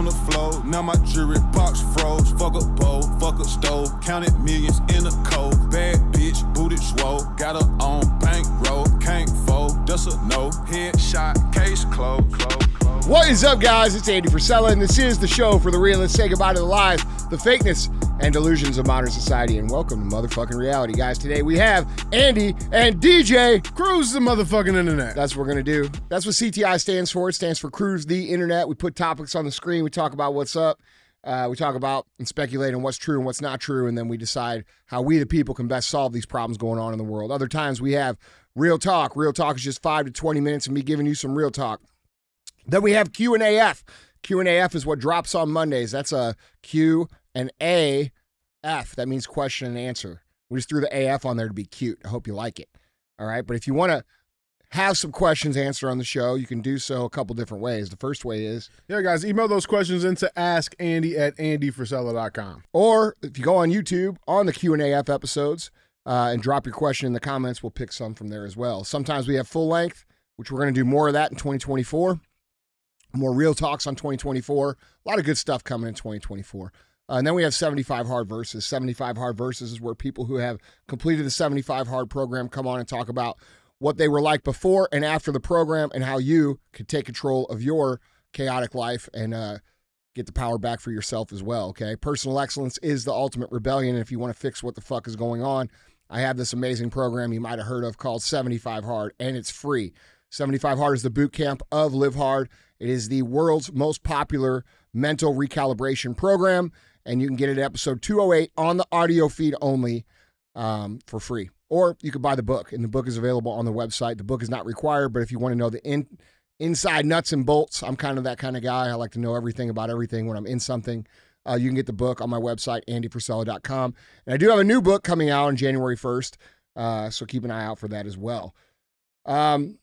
on the floor. Now my jewelry box froze. Fuck a bowl, fuck a stove. Counted millions in a cold. Bad bitch, booted swole. Got her on bankroll. Can't fold, that's a no. Headshot, case closed. Close, close. What is up, guys? It's Andy Frisella, and this is the show for the realists. Say goodbye to the lies, the fakeness, and delusions of modern society. And welcome to motherfucking reality, guys. Today we have Andy and DJ. Cruise the motherfucking internet. That's what we're gonna do. That's what CTI stands for. It stands for Cruise the Internet. We put topics on the screen. We talk about what's up. Uh, we talk about and speculate on what's true and what's not true, and then we decide how we, the people, can best solve these problems going on in the world. Other times we have real talk. Real talk is just five to twenty minutes of me giving you some real talk. Then we have Q and AF. Q and AF is what drops on Mondays. That's a Q and A F. That means question and answer. We just threw the AF on there to be cute. I hope you like it. All right. But if you want to have some questions answered on the show, you can do so a couple different ways. The first way is, Yeah, guys, email those questions into askandy at andyfrisella.com. or if you go on YouTube on the Q and AF episodes uh, and drop your question in the comments, we'll pick some from there as well. Sometimes we have full length, which we're going to do more of that in 2024. More real talks on 2024. A lot of good stuff coming in 2024. Uh, and then we have 75 hard verses. 75 hard verses is where people who have completed the 75 hard program come on and talk about what they were like before and after the program and how you could take control of your chaotic life and uh, get the power back for yourself as well. Okay. Personal excellence is the ultimate rebellion. And if you want to fix what the fuck is going on, I have this amazing program you might have heard of called 75 Hard, and it's free. 75 Hard is the boot camp of Live Hard. It is the world's most popular mental recalibration program, and you can get it at episode 208 on the audio feed only um, for free. Or you could buy the book, and the book is available on the website. The book is not required, but if you want to know the in, inside nuts and bolts, I'm kind of that kind of guy. I like to know everything about everything when I'm in something. Uh, you can get the book on my website, andyfrisella.com. And I do have a new book coming out on January 1st, uh, so keep an eye out for that as well. Um,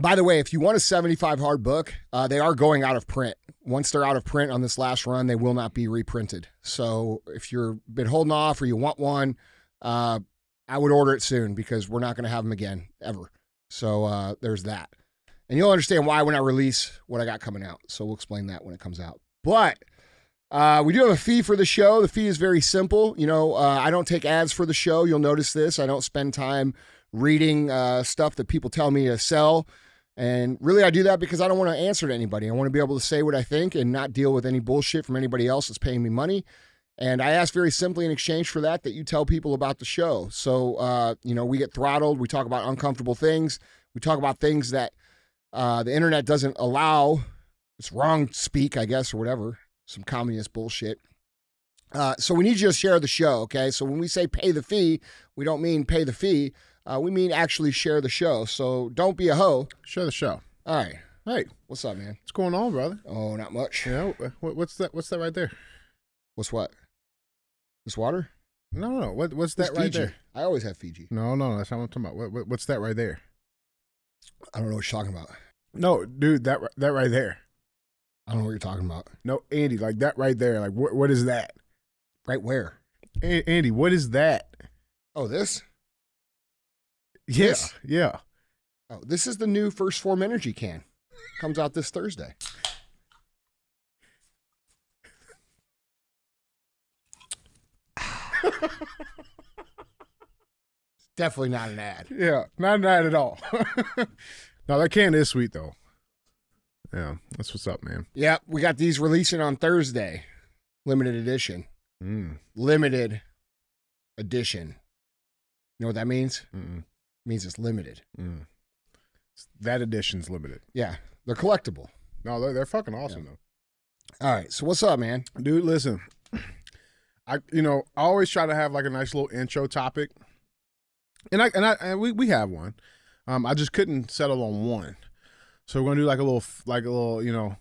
by the way, if you want a 75 hard book, uh, they are going out of print. Once they're out of print on this last run, they will not be reprinted. So if you've been holding off or you want one, uh, I would order it soon because we're not going to have them again ever. So uh, there's that. And you'll understand why when I release what I got coming out. So we'll explain that when it comes out. But uh, we do have a fee for the show. The fee is very simple. You know, uh, I don't take ads for the show. You'll notice this. I don't spend time reading uh, stuff that people tell me to sell. And really, I do that because I don't want to answer to anybody. I want to be able to say what I think and not deal with any bullshit from anybody else that's paying me money. And I ask very simply in exchange for that that you tell people about the show. So, uh, you know, we get throttled. We talk about uncomfortable things. We talk about things that uh, the internet doesn't allow. It's wrong speak, I guess, or whatever. Some communist bullshit. Uh, so we need you to share the show, okay? So when we say pay the fee, we don't mean pay the fee. Uh, we mean actually share the show. So don't be a hoe. Share the show. All right. Hey, What's up, man? what's going on, brother? Oh, not much. Yeah. what, what's that? What's that right there? What's what? This water? No, no, no. What, what's that right Fiji. there? I always have Fiji. No, no, that's not what I'm talking about. What, what, what's that right there? I don't know what you're talking about. No, dude, that that right there. I don't know what you're talking about. No, Andy, like that right there. Like, what, what is that? Right where? A- Andy, what is that? Oh, this? Yeah, This? yeah. Oh, this is the new First Form Energy can. Comes out this Thursday. Definitely not an ad. Yeah, not an ad at all. no, that can is sweet though. Yeah, that's what's up, man. Yeah, we got these releasing on Thursday. Limited edition. Mm, Limited edition. You know what that means? mm, means it's limited. mm. That edition's limited. Yeah, they're collectible. No, they're, they're fucking awesome though. All right, so what's up, man? dude. Listen, I you know I always try to have like a nice little intro topic, and I and I and we we have one. Um, I just couldn't settle on one, so we're gonna do like a little like a little you know,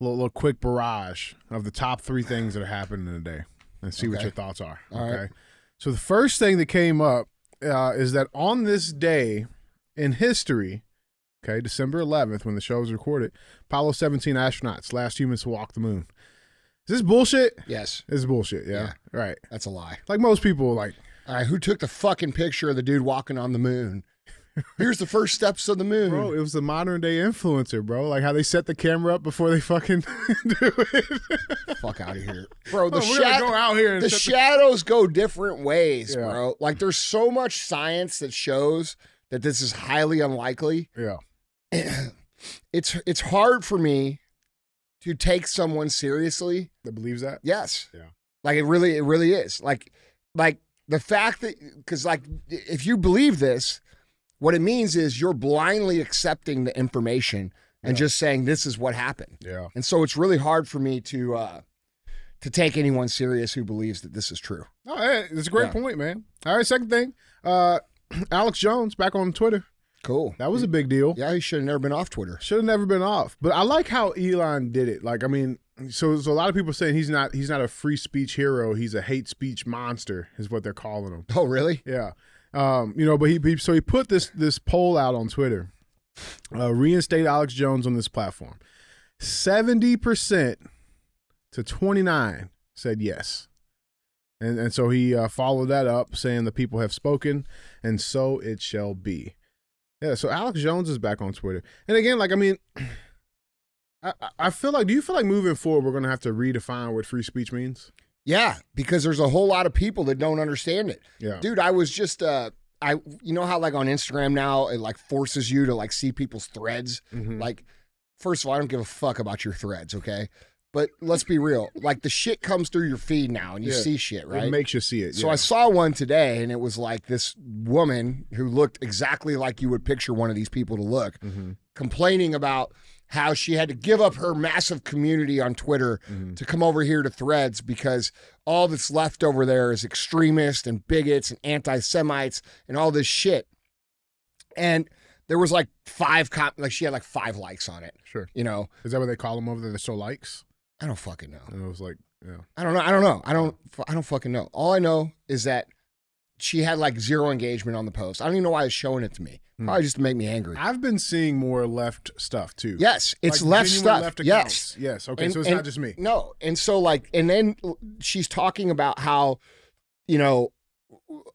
little little quick barrage of the top three things that are happening in a day, and see what your thoughts are. All okay. right. So the first thing that came up uh, is that on this day in history, okay, December 11th, when the show was recorded, Apollo 17 astronauts, last humans to walk the moon. Is this bullshit? Yes, This is bullshit. Yeah, right. that's a lie. Like most people, like All right, who took the fucking picture of the dude walking on the moon? Here's the first steps of the moon. Bro, it was a modern day influencer, bro. Like how they set the camera up before they fucking do it. Fuck out of here, bro. The, Oh, sha- go out here and the shadows go different ways, Yeah. bro. Like there's so much science that shows that this is highly unlikely. yeah. It's it's hard for me to take someone seriously. That believes that. Yes. Yeah. Like it really it really is. Like like the fact that cuz like if you believe this, what it means is you're blindly accepting the information and Yeah. just saying this is what happened. Yeah. And so it's really hard for me to uh to take anyone serious who believes that this is true. No, hey, it's a great Yeah. point, man. All right, second thing, uh, Alex Jones back on Twitter. Cool. That was a big deal. Yeah, he should have never been off Twitter. Should have never been off. But I like how Elon did it. Like, I mean, so, so a lot of people saying he's not he's not a free speech hero. He's a hate speech monster, is what they're calling him. Oh, really? Yeah. Um, you know, but he, he so he put this this poll out on Twitter. Uh, reinstate Alex Jones on this platform. Seventy percent to twenty nine said yes. And and so he uh, followed that up saying the people have spoken and so it shall be. Yeah, so Alex Jones is back on Twitter. And again, like I mean I, I- feel like do you feel like moving forward we're gonna have to redefine what free speech means? Yeah, because there's a whole lot of people that don't understand it. Yeah. Dude, I was just uh I you know how like on Instagram now it like forces you to like see people's threads? Mhm. Like first of all, I don't give a fuck about your threads, okay? But let's be real. Like the shit comes through your feed now and you Yeah. see shit, right? It makes you see it. So yeah. I saw one today, and it was like this woman who looked exactly like you would picture one of these people to look, Mhm. complaining about how she had to give up her massive community on Twitter Mhm. to come over here to Threads because all that's left over there is extremists and bigots and anti-Semites and all this shit. And there was like five com- like she had like five likes on it. Sure. You know, Is that what they call them over there? They're so likes? I don't fucking know. And it was like, yeah. I don't know. I don't know. I don't. I don't fucking know. All I know is that she had like zero engagement on the post. I don't even know why it's showing it to me. Hmm. Probably just to make me angry. I've been seeing more left stuff too. yes, it's Like left stuff. Left yes. Yes. Okay. And- so it's and- not just me. No. And so like, and then she's talking about how, you know,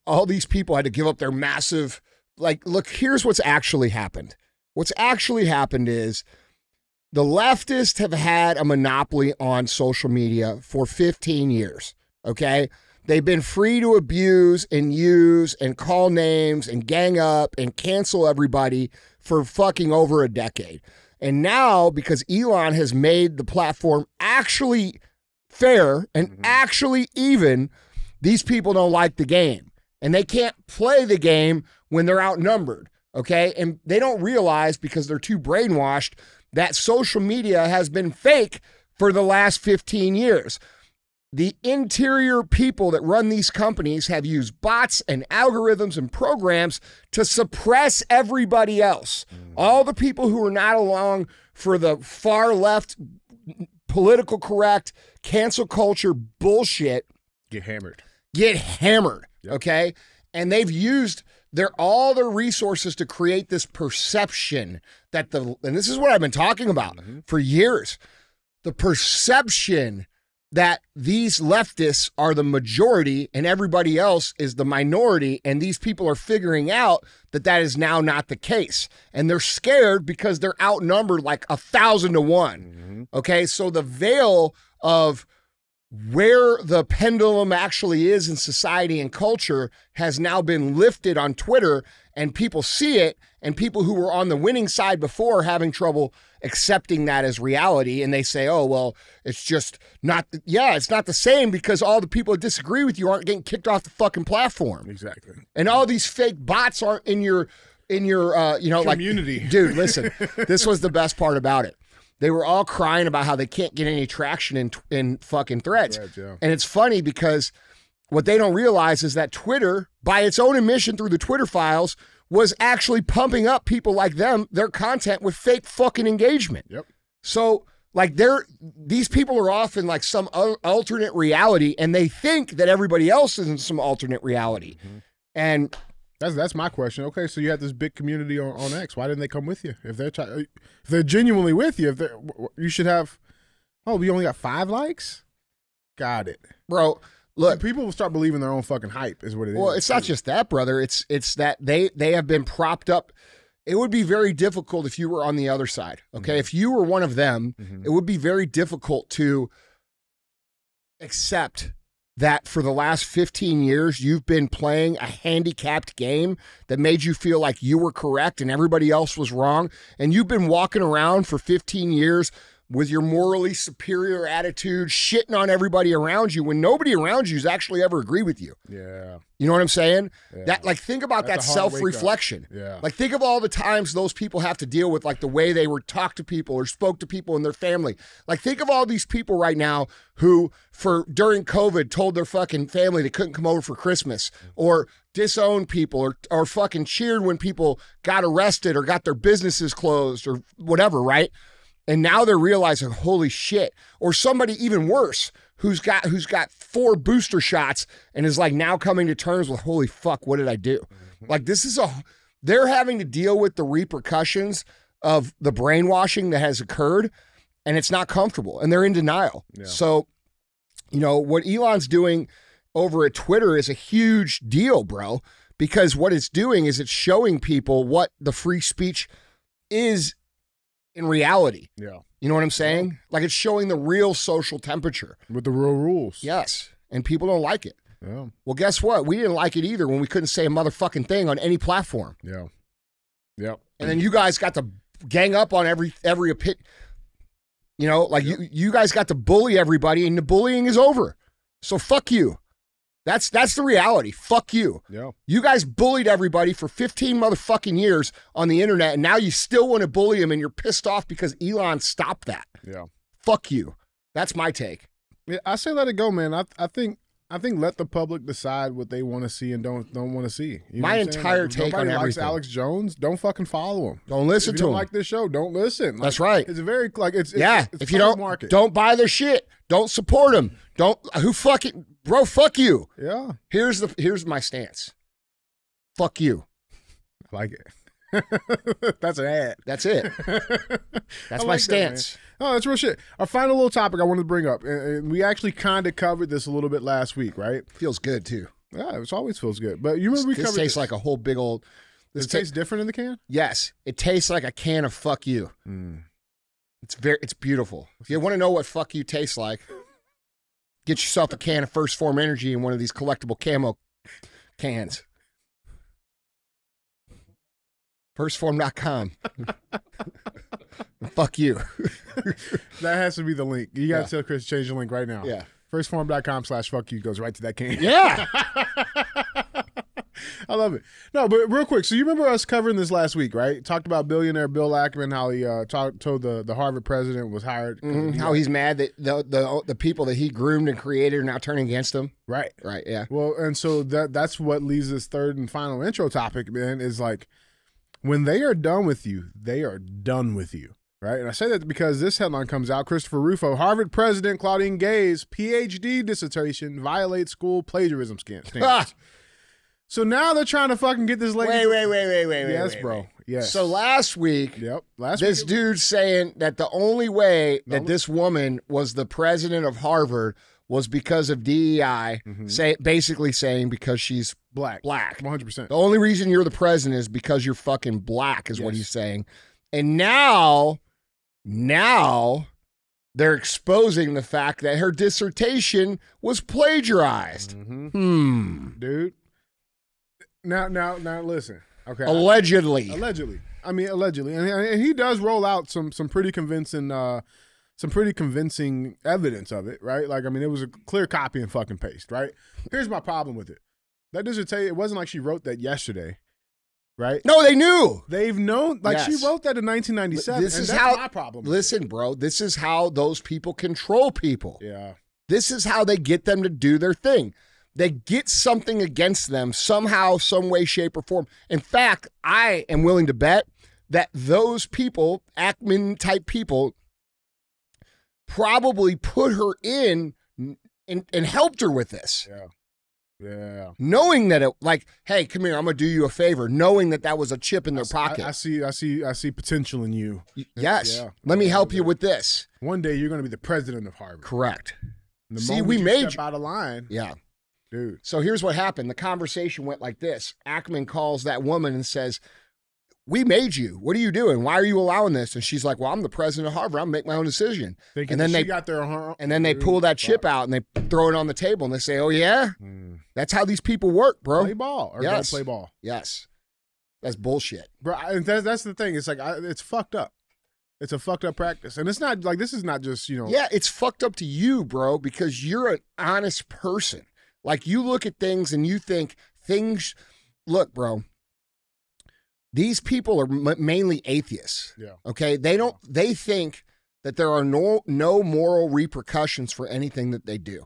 all these people had to give up their massive. Like, look, here's what's actually happened. What's actually happened is the leftists have had a monopoly on social media for 15 years. Okay. They've been free to abuse and use and call names and gang up and cancel everybody for fucking over a decade. And now, because Elon has made the platform actually fair and mm-hmm. actually even, these people don't like the game. And they can't play the game when they're outnumbered. Okay. And they don't realize because they're too brainwashed that social media has been fake for the last 15 years. The interior people that run these companies have used bots and algorithms and programs to suppress everybody else. Mm. All the people who are not along for the far left, political correct, cancel culture bullshit Get hammered. get hammered. Yep. Okay. And they've used their all their resources to create this perception that the and this is what I've been talking about mm-hmm. for years. The perception that these leftists are the majority and everybody else is the minority and these people are figuring out that that is now not the case. And they're scared because they're outnumbered like a thousand to one. Mm-hmm. Okay so the veil of where the pendulum actually is in society and culture has now been lifted on Twitter, and people see it, and people who were on the winning side before are having trouble accepting that as reality. And they say, oh, well, it's just not, yeah, it's not the same because all the people that disagree with you aren't getting kicked off the fucking platform. Exactly. And all these fake bots aren't in your, in your, uh, you know, Community. like, dude, listen, this was the best part about it. They were all crying about how they can't get any traction in in fucking threads. Threads, yeah. And it's funny because what they don't realize is that Twitter, by its own admission through the Twitter files, was actually pumping up people like them, their content with fake fucking engagement. Yep. So like they're these people are off in like some alternate reality and they think that everybody else is in some alternate reality. Mm-hmm. And That's that's my question. Okay, so you have this big community on, on X. Why didn't they come with you? If they're try- if they're genuinely with you, if they you should have. Oh, we only got five likes. Got it. bro, look, people will start believing their own fucking hype. Is what it is. Well, it's not just that, brother. It's it's that they they have been propped up. It would be very difficult if you were on the other side. Okay, if you were one of them, Mhm. it would be very difficult to accept that for the last 15 years you've been playing a handicapped game that made you feel like you were correct and everybody else was wrong and you've been walking around for 15 years with your morally superior attitude shitting on everybody around you when nobody around you you's actually ever agreed with you Yeah. you know what I'm saying? Yeah. That like think about That's that a hard wake-up. self-reflection. Yeah. Like think of all the times those people have to deal with like the way they were talked to people or spoke to people in their family. Like think of all these people right now who for during COVID told their fucking family they couldn't come over for Christmas or disowned people or or fucking cheered when people got arrested or got their businesses closed or whatever, right? And now they're realizing, holy shit. Or somebody even worse who's got who's got four booster shots and is like now coming to terms with, holy fuck, what did I do? Mm-hmm. Like this is a they're having to deal with the repercussions of the brainwashing that has occurred, and it's not comfortable, and they're in denial. Yeah. So, you know, what Elon's doing over at Twitter is a huge deal, bro, because what it's doing is it's showing people what the free speech is in reality. Yeah. You know what I'm saying? Like it's showing the real social temperature. With the real rules. Yes. And people don't like it. Yeah. Well, guess what? We didn't like it either when we couldn't say a motherfucking thing on any platform. Yeah. Yep. And then you guys got to gang up on every every opinion. You know, like you you guys got to bully everybody and the bullying is over. So fuck you. That's that's the reality. Fuck you. Yeah. You guys bullied everybody for 15 motherfucking years on the internet and now you still want to bully them and you're pissed off because Elon stopped that. Yeah. Fuck you. That's my take. Yeah, I say let it go, man. I I think I think let the public decide what they want to see and don't don't want to see. You know My what I'm saying? entire if take on likes everything. Alex Jones, don't fucking follow him. Don't listen to don't him. like this show, don't listen. Like, That's right. It's a very like it's, it's yeah, It's, if you don't market. don't buy their shit, don't support them. Don't who fucking bro, fuck you. Yeah, Here's the here's my stance. Fuck you. I like it. That's an ad. That's it. That's my stance. Oh, that's real shit. Our final little topic I wanted to bring up, and, and we actually kind of covered this a little bit last week, right? Feels good too. Yeah, it always feels good. But you remember we this covered tastes this. like a whole big old. This Does it ta- tastes different in the can. yes, it tastes like a can of fuck you. Mm. It's very it's beautiful. If you want to know what fuck you tastes like, get yourself a can of First Form Energy in one of these collectible camo cans. Firstform.com. fuck you. That has to be the link. You gotta Yeah. tell Chris to change the link right now. Yeah. Firstform.com slash fuck you goes right to that can. Yeah. I love it. No, but real quick. So you remember us covering this last week, right? Talked about billionaire Bill Ackman, how he uh, talked, told the, the Harvard president was hired. Mhm. he- How he's mad that the, the the people that he groomed and created are now turning against him. right. Right. Yeah. Well, and so that that's what leads this third and final intro topic, man, is like when they are done with you, they are done with you. Right. And I say that because this headline comes out Christopher Rufo, Harvard president Claudine Gay's PhD dissertation violates school plagiarism standards. So now they're trying to fucking get this lady. Wait, wait, wait, wait, wait, wait. yes, wait, bro. wait. Yes. So last week, Yep. Last this week. dude's saying that the only way that No. this woman was the president of Harvard was because of DEI, Mhm. say basically saying because she's black. black. 100%. The only reason you're the president is because you're fucking black, is what he's saying. And now, now they're exposing the fact that her dissertation was plagiarized. hmm Hmm. Dude. Now, now, now, listen. Okay. Allegedly. Allegedly. I mean, allegedly, and, and he does roll out some some pretty convincing, uh, some pretty convincing evidence of it, right? Like, I mean, it was a clear copy and fucking paste, right? Here's my problem with it. That dissertation, it wasn't like she wrote that yesterday, right? no, they knew. They've known, like, Yes. she wrote that in 1997. This and is that's how- my problem. Listen, bro, this is how those people control people. Yeah. This is how they get them to do their thing. They get something against them somehow, some way, shape, or form. In fact, I am willing to bet that those people, Ackman type people, probably put her in and, and helped her with this, Yeah. Yeah. knowing that it, like, hey, come here, I'm gonna do you a favor, knowing that that was a chip in their pocket. I, I see. I see. I see potential in you. Yes, Yeah. let me Yeah, help you with this. One day you're going to be the president of Harvard. Correct. The See, we you made you- out of line, Yeah. Dude. So here's what happened. The conversation went like this. Ackman calls that woman and says, We made you. What are you doing? Why are you allowing this? And she's like, Well, I'm the president of Harvard. I'm make my own decision. Thinking And then they got on and then they pull that chip out and they throw it on the table and they say, Oh yeah? Mm. That's how these people work, bro. Play ball or Yes. play ball, Yes. That's bullshit. bro. I, that's that's the thing. It's like I, it's fucked up. It's a fucked up practice, and it's not like this is not just you know. Yeah, it's fucked up to you, bro, because you're an honest person. Like you look at things and you think things. Look, bro. These people are m- mainly atheists. Yeah. Okay, they don't. They think that there are no no moral repercussions for anything that they do.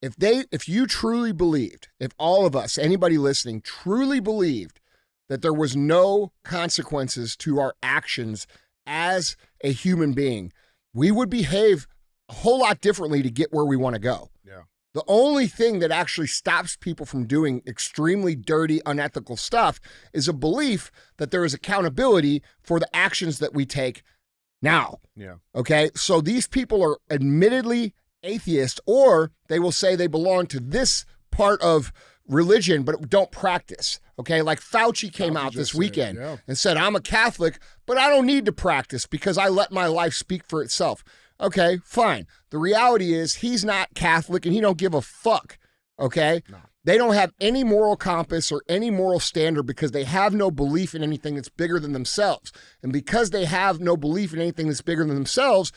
If they, if you truly believed, if all of us, anybody listening, truly believed that there was no consequences to our actions as a human being, we would behave a whole lot differently to get where we want to go. Yeah. The only thing that actually stops people from doing extremely dirty, unethical stuff is a belief that there is accountability for the actions that we take now. Yeah. Okay. So these people are admittedly atheist, or they will say they belong to this part of religion, but don't practice. Okay. Like Fauci came Fauci out this said, weekend yeah. and said, I'm a Catholic, but I don't need to practice because I let my life speak for itself. Okay, fine. The reality is he's not Catholic and he don't give a fuck. Okay? No. They don't have any moral compass or any moral standard because they have no belief in anything that's bigger than themselves. And because they have no belief in anything that's bigger than themselves,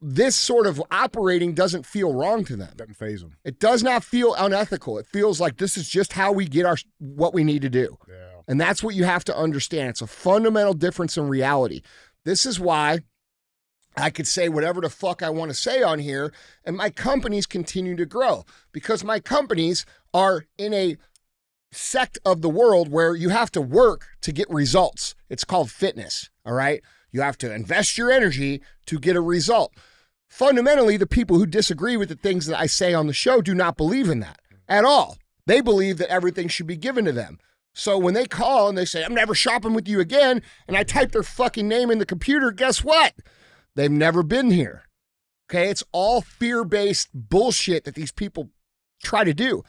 this sort of operating doesn't feel wrong to them. Doesn't phase them. It does not feel unethical. It feels like this is just how we get our what we need to do. Yeah. And that's what you have to understand. It's a fundamental difference in reality. This is why I could say whatever the fuck I want to say on here, and my companies continue to grow because my companies are in a sect of the world where you have to work to get results. It's called fitness, all right? You have to invest your energy to get a result. Fundamentally, the people who disagree with the things that I say on the show do not believe in that at all. They believe that everything should be given to them. So when they call and they say, I'm never shopping with you again, and I type their fucking name in the computer, guess what? They've never been here. Okay. It's all fear based bullshit that these people try to do.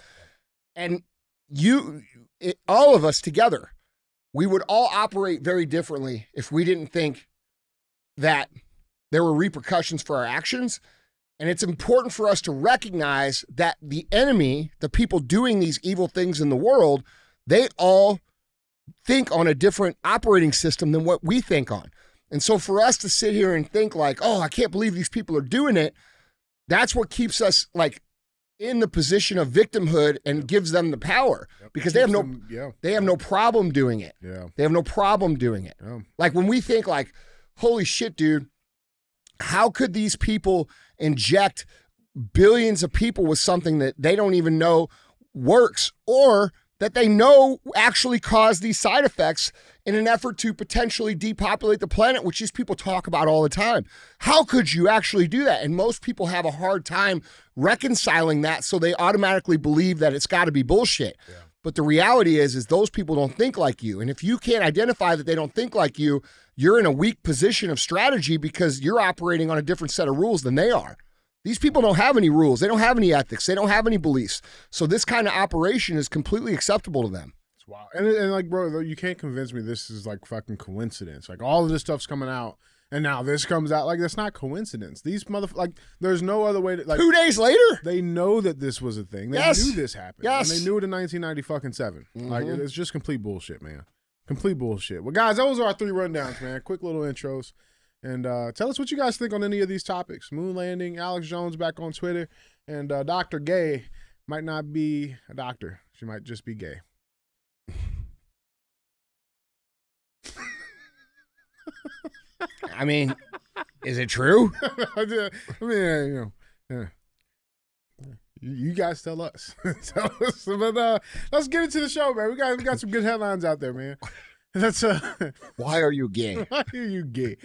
And you, it, all of us together, we would all operate very differently if we didn't think that there were repercussions for our actions. And it's important for us to recognize that the enemy, the people doing these evil things in the world, they all think on a different operating system than what we think on. And so for us to sit here and think like, "Oh, I can't believe these people are doing it." That's what keeps us like in the position of victimhood and gives them the power because they have no them- yeah. they have no problem doing it. Yeah. They have no problem doing it. Yeah. Like when we think like, holy shit, dude, how could these people inject billions of people with something that they don't even know works or that they know actually cause these side effects in an effort to potentially depopulate the planet, which these people talk about all the time. How could you actually do that? And most people have a hard time reconciling that, so they automatically believe that it's got to be bullshit. But the reality is, is those people don't think like you. And if you can't identify that they don't think like you, you're in a weak position of strategy because you're operating on a different set of rules than they are. These people don't have any rules. They don't have any ethics. They don't have any beliefs. So this kind of operation is completely acceptable to them. It's wild. And, and like, bro, you can't convince me this is like fucking coincidence. Like, all of this stuff's coming out, and now this comes out. Like, that's not coincidence. These mother like, there's no other way to like. Two days later, They know that this was a thing. They Yes. knew this happened. Yes. And they knew it in 1990 fucking 7. Like, Mhm. it's just complete bullshit, man. Complete bullshit. Well, guys, those are our three rundowns, man. Quick little intros. And uh, tell us what you guys think on any of these topics. Moon landing, Alex Jones back on Twitter, and uh, Dr. Gay might not be a doctor. She might just be gay. I mean, is it true? I mean, you know, yeah. You you guys tell us. tell us. But uh, let's get into the show, man. We got we got some good headlines out there, man. That's uh, Why are you gay? why are you gay?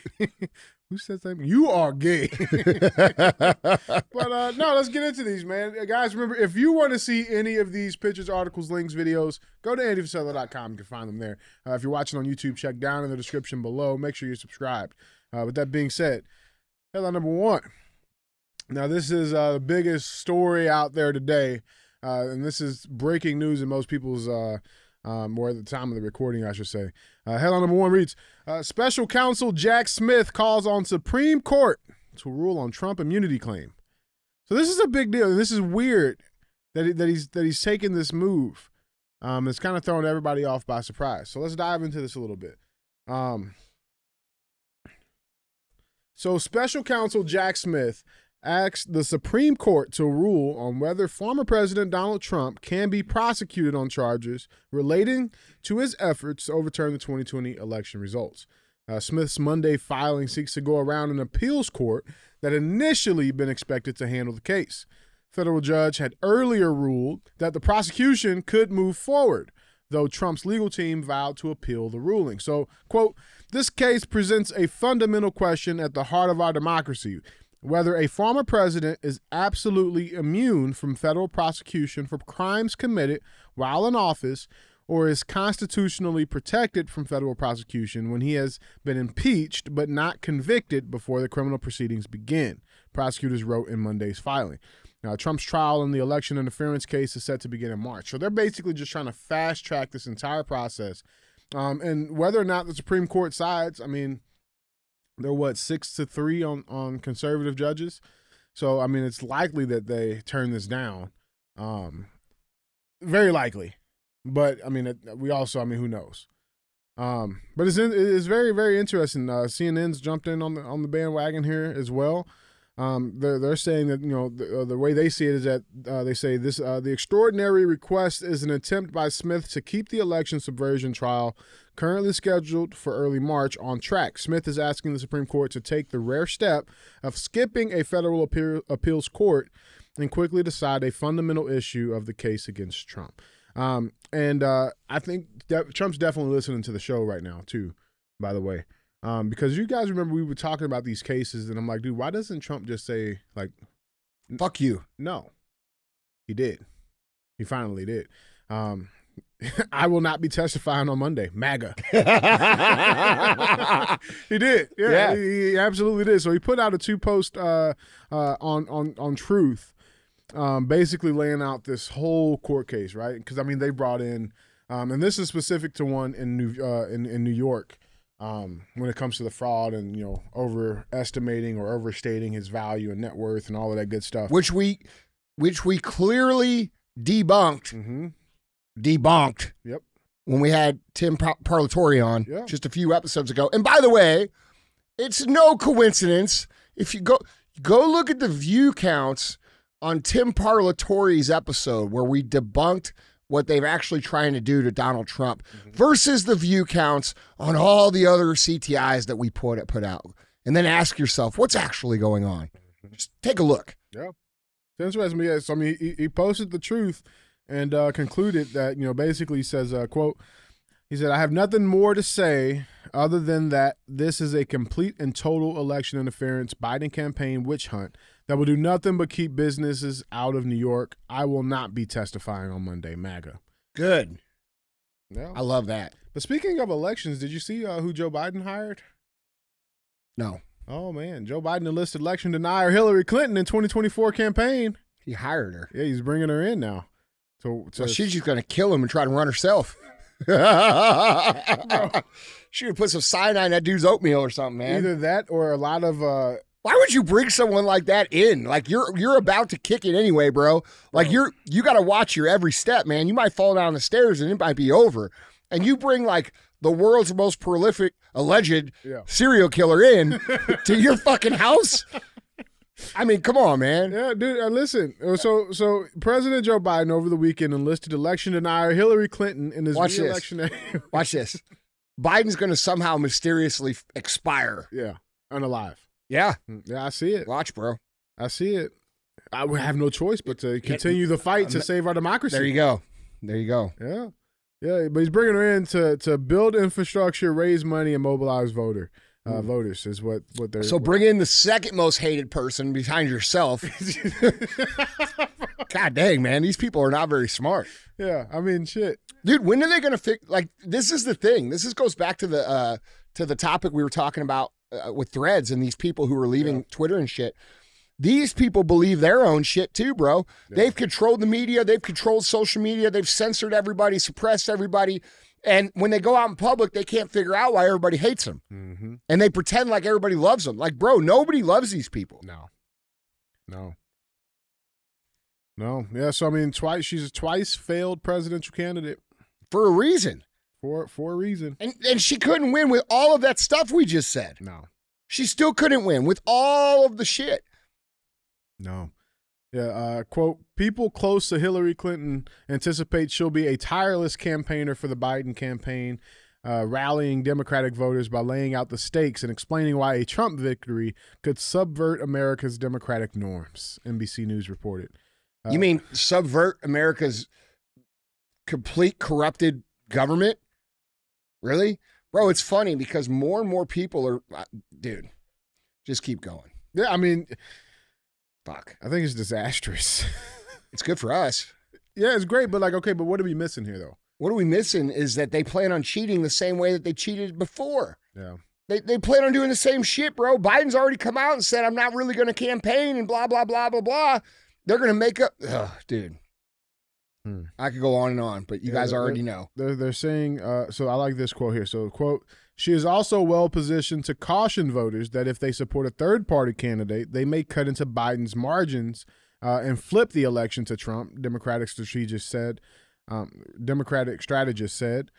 Who says that? You are gay. but uh, no, let's get into these, man. Uh, Guys, remember if you want to see any of these pictures, articles, links, videos, go to andyfrisella.com. You can find them there. Uh, if you're watching on YouTube, check down in the description below. Make sure you're subscribed. Uh, with that being said, headline number one. Now, this is uh, the biggest story out there today, uh, and this is breaking news in most people's, uh, um, or at the time of the recording, I should say. Uh, headline number one reads uh, Special Counsel Jack Smith calls on Supreme Court to rule on Trump immunity claim. So this is a big deal, and this is weird that he, that he's that he's taking this move. Um, it's kind of throwing everybody off by surprise. So let's dive into this a little bit. Um, so special counsel Jack Smith asked the Supreme Court to rule on whether former President Donald Trump can be prosecuted on charges relating to his efforts to overturn the 2020 election results. Uh, Smith's Monday filing seeks to go around an appeals court that initially been expected to handle the case. Federal judge had earlier ruled that the prosecution could move forward, though Trump's legal team vowed to appeal the ruling. So, quote, this case presents a fundamental question at the heart of our democracy whether a former president is absolutely immune from federal prosecution for crimes committed while in office or is constitutionally protected from federal prosecution when he has been impeached but not convicted before the criminal proceedings begin, prosecutors wrote in Monday's filing. Now, Trump's trial in the election interference case is set to begin in March. So they're basically just trying to fast track this entire process. Um, and whether or not the Supreme Court sides, I mean, they're what, six to three on, on conservative judges. So, I mean, it's likely that they turn this down. Um, very likely. But, I mean, we also, I mean, who knows? Um, but it's in, it's very very interesting. Uh, CNN's jumped in on the on the bandwagon here as well. Um, they're, they're saying that you know the, uh, the way they see it is that uh, they say this uh, the extraordinary request is an attempt by Smith to keep the election subversion trial currently scheduled for early March on track. Smith is asking the Supreme Court to take the rare step of skipping a federal appeal, appeals court and quickly decide a fundamental issue of the case against Trump. Um, and uh, I think de- Trump's definitely listening to the show right now too. By the way. Um, because you guys remember we were talking about these cases, and I'm like, dude, why doesn't Trump just say like, Fuck you. no? He did. He finally did. Um, I will not be testifying on Monday. MAGA. he did. Yeah, Yeah. He, he absolutely did. So he put out a two post uh, uh, on on on Truth, um, basically laying out this whole court case, right? Because I mean, they brought in, um, and this is specific to one in New uh, in in New York. Um, when it comes to the fraud and you know overestimating or overstating his value and net worth and all of that good stuff. which we which we clearly debunked Mm-hmm. debunked Yep. when we had Tim Pa- Parlatore on Yeah. just a few episodes ago. And by the way, it's no coincidence if you go go look at the view counts on Tim Parlatore's episode where we debunked what they're actually trying to do to Donald Trump versus the view counts on all the other CTIs that we put put out. And then ask yourself, what's actually going on? Just take a look. Yeah. It's interesting. Yeah. So, I mean, he, he posted the truth and uh, concluded that, you know, basically he says, uh, quote, he said, I have nothing more to say other than that this is a complete and total election interference Biden campaign witch hunt that will do nothing but keep businesses out of New York. I will not be testifying on Monday, MAGA. Good. Yeah. I love that. But speaking of elections, did you see uh, who Joe Biden hired? No. Oh, man. Joe Biden enlisted election denier Hillary Clinton in 2024 campaign. He hired her. Yeah, he's bringing her in now. So, So to- she's just going to kill him and try to run herself. she would put some cyanide in that dude's oatmeal or something, man. either that or a lot of uh Why would you bring someone like that in? Like you're you're about to kick it anyway, bro. Like you're you got to watch your every step, man. You might fall down the stairs and it might be over. And you bring like the world's most prolific alleged Yeah. serial killer in to your fucking house. I mean, come on, man. yeah, dude. Uh, listen, Uh, so so President Joe Biden over the weekend enlisted election denier Hillary Clinton in his Watch this. re-election. Watch this. Biden's going to somehow mysteriously expire. yeah, unalive. Yeah, Yeah, I see it. watch, bro. I see it. I would have no choice but to continue the fight to save our democracy. There you go. There you go. Yeah, yeah, but he's bringing her in to to build infrastructure, raise money, and mobilize voter uh, voters. Is what what they're So bring in the second most hated person behind yourself. God dang, man, these people are not very smart. yeah. I mean, shit. Dude, when are they going to fix like this is the thing. This is goes back to the uh to the topic we were talking about uh, with threads and these people who are leaving Yeah. Twitter and shit. these people believe their own shit too, bro. They've controlled the media, they've controlled social media, they've censored everybody, suppressed everybody. And when they go out in public, they can't figure out why everybody hates them. Mm-hmm. And they pretend like everybody loves them. Like, bro, nobody loves these people. No. No. No. Yeah. So I mean, twice she's a twice failed presidential candidate For a reason. For for a reason. And and she couldn't win with all of that stuff we just said. No. She still couldn't win with all of the shit. No. Yeah, uh, quote, people close to Hillary Clinton anticipate she'll be a tireless campaigner for the Biden campaign, uh, rallying Democratic voters by laying out the stakes and explaining why a Trump victory could subvert America's democratic norms, NBC News reported. Uh, You mean subvert America's complete corrupted government? Really? Bro, it's funny because more and more people are, dude, just keep going. Yeah, I mean, Fuck. I think it's disastrous. It's good for us. yeah, it's great, but like, okay, but what are we missing here, though? What are we missing is that they plan on cheating the same way that they cheated before. Yeah. They, they plan on doing the same shit, bro. Biden's already come out and said, I'm not really going to campaign and blah, blah, blah, blah, blah. They're going to make up. Ugh, dude. Hmm. I could go on and on, but you Yeah, guys they're- already know. They're they're saying uh, so. I like this quote here. So quote. She is also well positioned to caution voters that if they support a third party candidate, they may cut into Biden's margins uh, and flip the election to Trump. Democratic strategist said. Um, Democratic strategist said.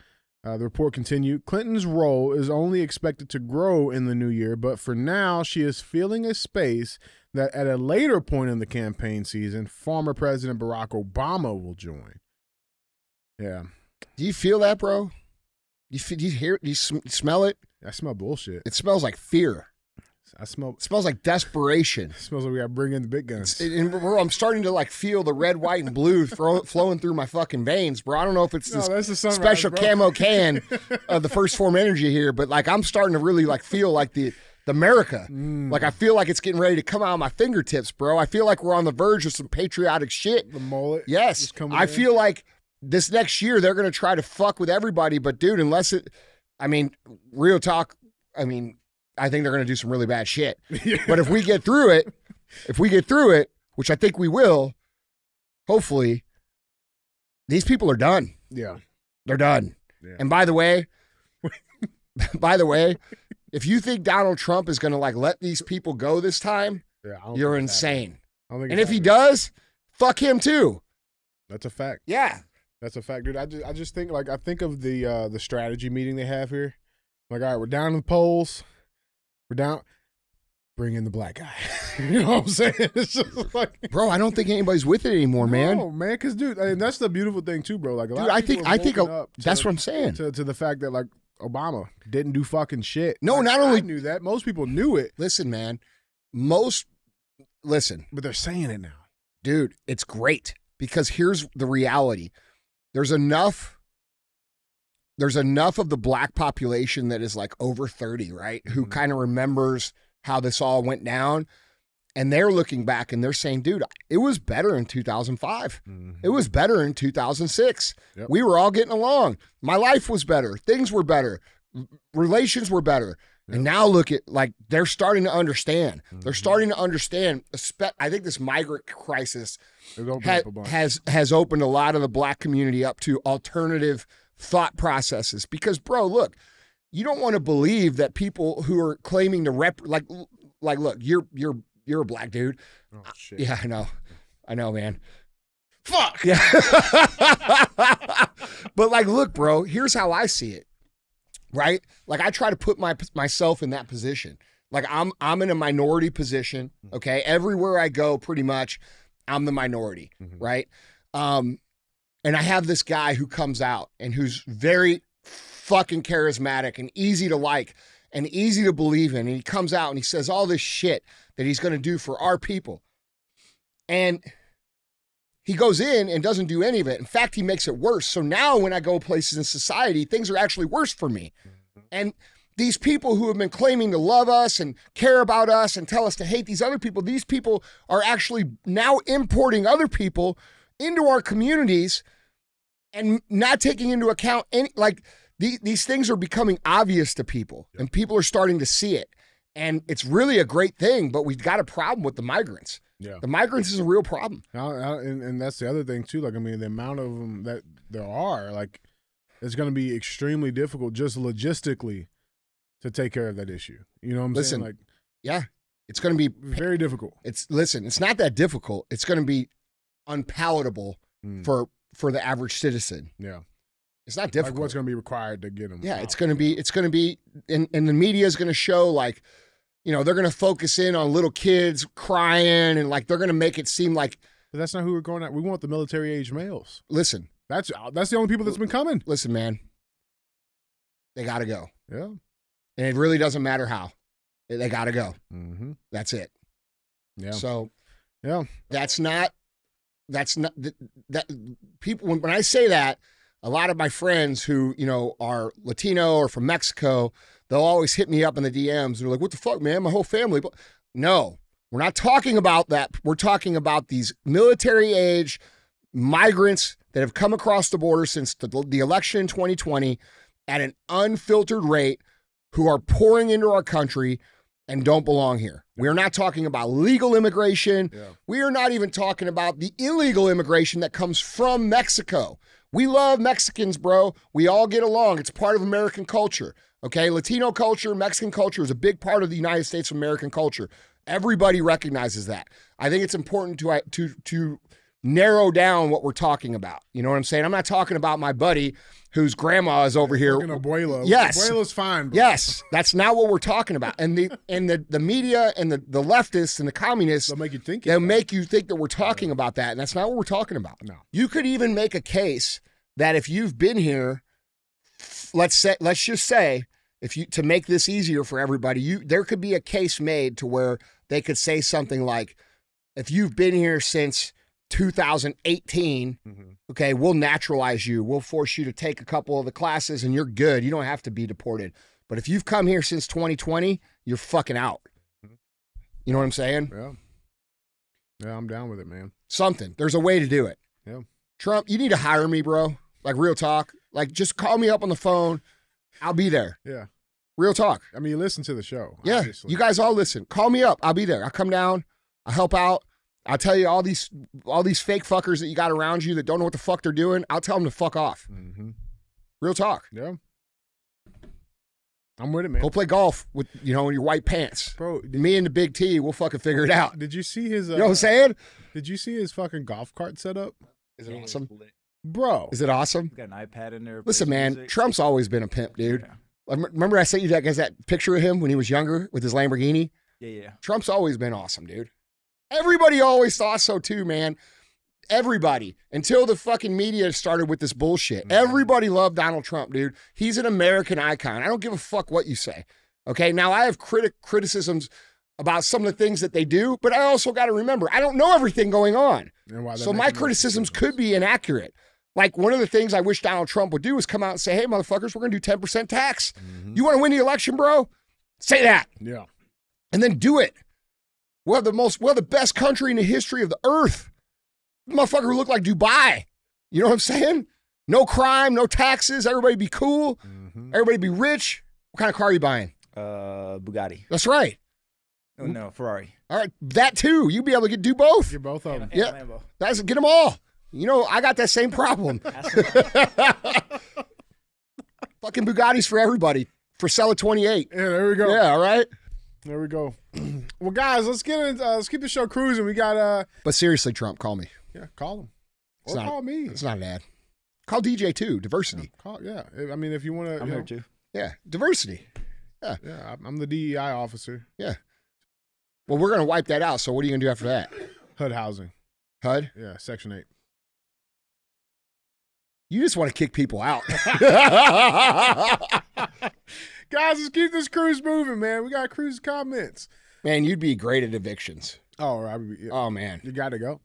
Uh, the report continued. Clinton's role is only expected to grow in the new year, but for now, she is filling a space that at a later point in the campaign season, former President Barack Obama will join. Yeah. Do you feel that, bro? Do you, feel, do you hear it? Do you sm- smell it? I smell bullshit. It smells like fear. I smell. It smells like desperation. It smells like we got to bring in the big guns. It's- and I'm starting to like feel the red, white, and blue throw, flowing through my fucking veins, bro. I don't know if it's No, this special bro. camo can of the first form energy here, but like I'm starting to really like feel like the the America. Mm. Like I feel like it's getting ready to come out of my fingertips, bro. I feel like we're on the verge of some patriotic shit. the mullet. Yes, I in. feel like this next year they're going to try to fuck with everybody, but dude, unless it, I mean, real talk. I mean, I think they're going to do some really bad shit. But if we get through it, if we get through it, which I think we will, hopefully, these people are done. Yeah. They're done. Yeah. And by the way, by the way, if you think Donald Trump is going to like let these people go this time, Yeah. You're think it's happening. insane. I don't think And if he does, fuck him too. that's a fact. Yeah. That's a fact, dude. I just, I just think like I think of the uh the strategy meeting they have here. Like, all right, we're down in the polls. We're down. Bring in the black guy. you know what I'm saying? It's just like. Bro, I don't think anybody's with it anymore, man. No, man, because dude, and that's the beautiful thing too, bro. Like, Dude, I think I think a- that's to- what I'm saying. to, to the fact that like Obama didn't do fucking shit. No, Like, not I only- knew that. Most people knew it, Listen, man. Most listen, but they're saying it now. dude, it's great because here's the reality. There's enough there's enough of the black population that is like over 30, right? Who Mhm. kind of remembers how this all went down and they're looking back and they're saying, "Dude, it was better in 2005. It was better in 2006. Yep. We were all getting along. My life was better. Things were better. Relations were better. And now look at like they're starting to understand. They're Mhm. starting to understand. I think this migrant crisis ha- up a bunch. has has opened a lot of the black community up to alternative thought processes. Because, bro, look, you don't want to believe that people who are claiming to rep like like look, you're you're you're a black dude. oh shit! Yeah, I know. I know, man. Fuck. Yeah. but like, look, bro, here's how I see it. Right? Like I try to put my myself in that position. Like I'm I'm in a minority position, okay? Everywhere I go pretty much I'm the minority, Mhm. right? Um and I have this guy who comes out and who's very fucking charismatic and easy to like and easy to believe in and he comes out and he says all this shit that he's going to do for our people. And he goes in and doesn't do any of it. In fact, he makes it worse. So now when I go places in society, things are actually worse for me. And these people who have been claiming to love us and care about us and tell us to hate these other people, these people are actually now importing other people into our communities and not taking into account any like the, these things are becoming obvious to people and people are starting to see it. And it's really a great thing, but we've got a problem with the migrants. Yeah. The migrants is a real problem. Now, now- and, and that's the other thing too. Like, I mean, the amount of them that there are, like, it's going to be extremely difficult just logistically to take care of that issue. You know what I'm Listen, saying? Like, Yeah. It's going to be very difficult. it's listen, it's not that difficult. It's going to be unpalatable Mm. for for the average citizen. Yeah. It's not Like, difficult. what's going to be required to get them? Yeah, it's going to be it's going to be and and the media is going to show like you know, they're going to focus in on little kids crying and like they're going to make it seem like But that's not who we're going at. We want the military age males. listen, That's that's the only people that's been coming. listen man. They got to go. Yeah. And it really doesn't matter how. They got to go. Mm-hmm. That's it. Yeah. So Yeah. that's not that's not that, that people when, when i say that a lot of my friends who you know are latino or from mexico they'll always hit me up in the dms and they're like what the fuck man? My whole family but no we're not talking about that. We're talking about these military age migrants that have come across the border since the, the election in 2020 at an unfiltered rate who are pouring into our country and don't belong here. We're not talking about legal immigration. Yeah. We are not even talking about the illegal immigration that comes from Mexico. We love Mexicans, bro. We all get along. It's part of American culture. Okay. Latino culture, Mexican culture is a big part of the United States of American culture. Everybody recognizes that. I think it's important to to to narrow down what we're talking about. You know what I'm saying? I'm not talking about my buddy whose grandma is over here. Fucking abuela. Yes. Abuela's fine. Bro. Yes, that's not what we're talking about. And the and the, the media and the, the leftists and the communists They'll make you think. they'll make you think that we're talking about that, and that's not what we're talking about. No. You could even make a case that if you've been here, let's say let's just say if you to make this easier for everybody, you there could be a case made to where they could say something like, if you've been here since 2018, Mhm. okay, we'll naturalize you. We'll force you to take a couple of the classes and you're good. You don't have to be deported. But if you've come here since 2020, you're fucking out. You know what I'm saying? Yeah. Yeah, I'm down with it, man. Something. There's a way to do it. Yeah. Trump, you need to hire me, bro. Like real talk. Like just call me up on the phone. I'll be there. Yeah. Real talk. I mean, you listen to the show. Yeah. obviously. You guys all listen. Call me up. I'll be there. I'll come down. I'll help out. I'll tell you all these all these fake fuckers that you got around you that don't know what the fuck they're doing. I'll tell them to fuck off. Mm-hmm. Real talk. Yeah. I'm with it, man. Go play golf with you know in your white pants. Bro, did, Me and the big T, we'll fucking figure it out. did you see his? Uh, You know what I'm saying? Did you see his fucking golf cart setup, Is it awesome? bro? Is it awesome? Got an iPad in there. Listen, man, music. Trump's always been a pimp, dude. Yeah. I m- Remember I sent you that guys that picture of him when he was younger with his Lamborghini? Yeah, yeah. Trump's always been awesome, dude. Everybody always thought so too, man. Everybody until the fucking media started with this bullshit. Everybody loved Donald Trump, dude. He's an American icon. I don't give a fuck what you say. Okay, now I have critic criticisms about some of the things that they do, but I also got to remember I don't know everything going on. And why they're So my criticisms could be inaccurate. Like one of the things I wish Donald Trump would do is come out and say, "Hey, motherfuckers, we're going to do 10% tax. Mhm. You want to win the election, bro? Say that, Yeah. and then do it. We're the most, we're the best country in the history of the earth. Motherfucker who look like Dubai. You know what I'm saying? No crime, no taxes. Everybody be cool. Mm-hmm. Everybody be rich. What kind of car are you buying? Uh, Bugatti. That's right. Oh no, Ferrari. All right, that too. You be able to get do both. You're both of them. And, Yeah. and Lambo. That's get them all. You know, I got that same problem. Fucking Bugattis for everybody for seller 28. Yeah, there we go. Yeah, all right. There we go. well, guys, let's get in, uh, let's keep the show cruising. We got uh, But seriously, Trump, call me. yeah, call him. It's or not- call me. It's not an ad. Call DJ too. Diversity. Call yeah. I mean, if you want to, I'm here too. Yeah, diversity. Yeah, I'm- I'm the DEI officer. Yeah. Well, we're gonna wipe that out. So what are you gonna do after that? HUD housing. HUD. Yeah, Section Eight. You just want to kick people out. Guys, let's keep this cruise moving, man. We got cruise comments. man, you'd be great at evictions. Oh, I, yeah. Oh man, you got to go.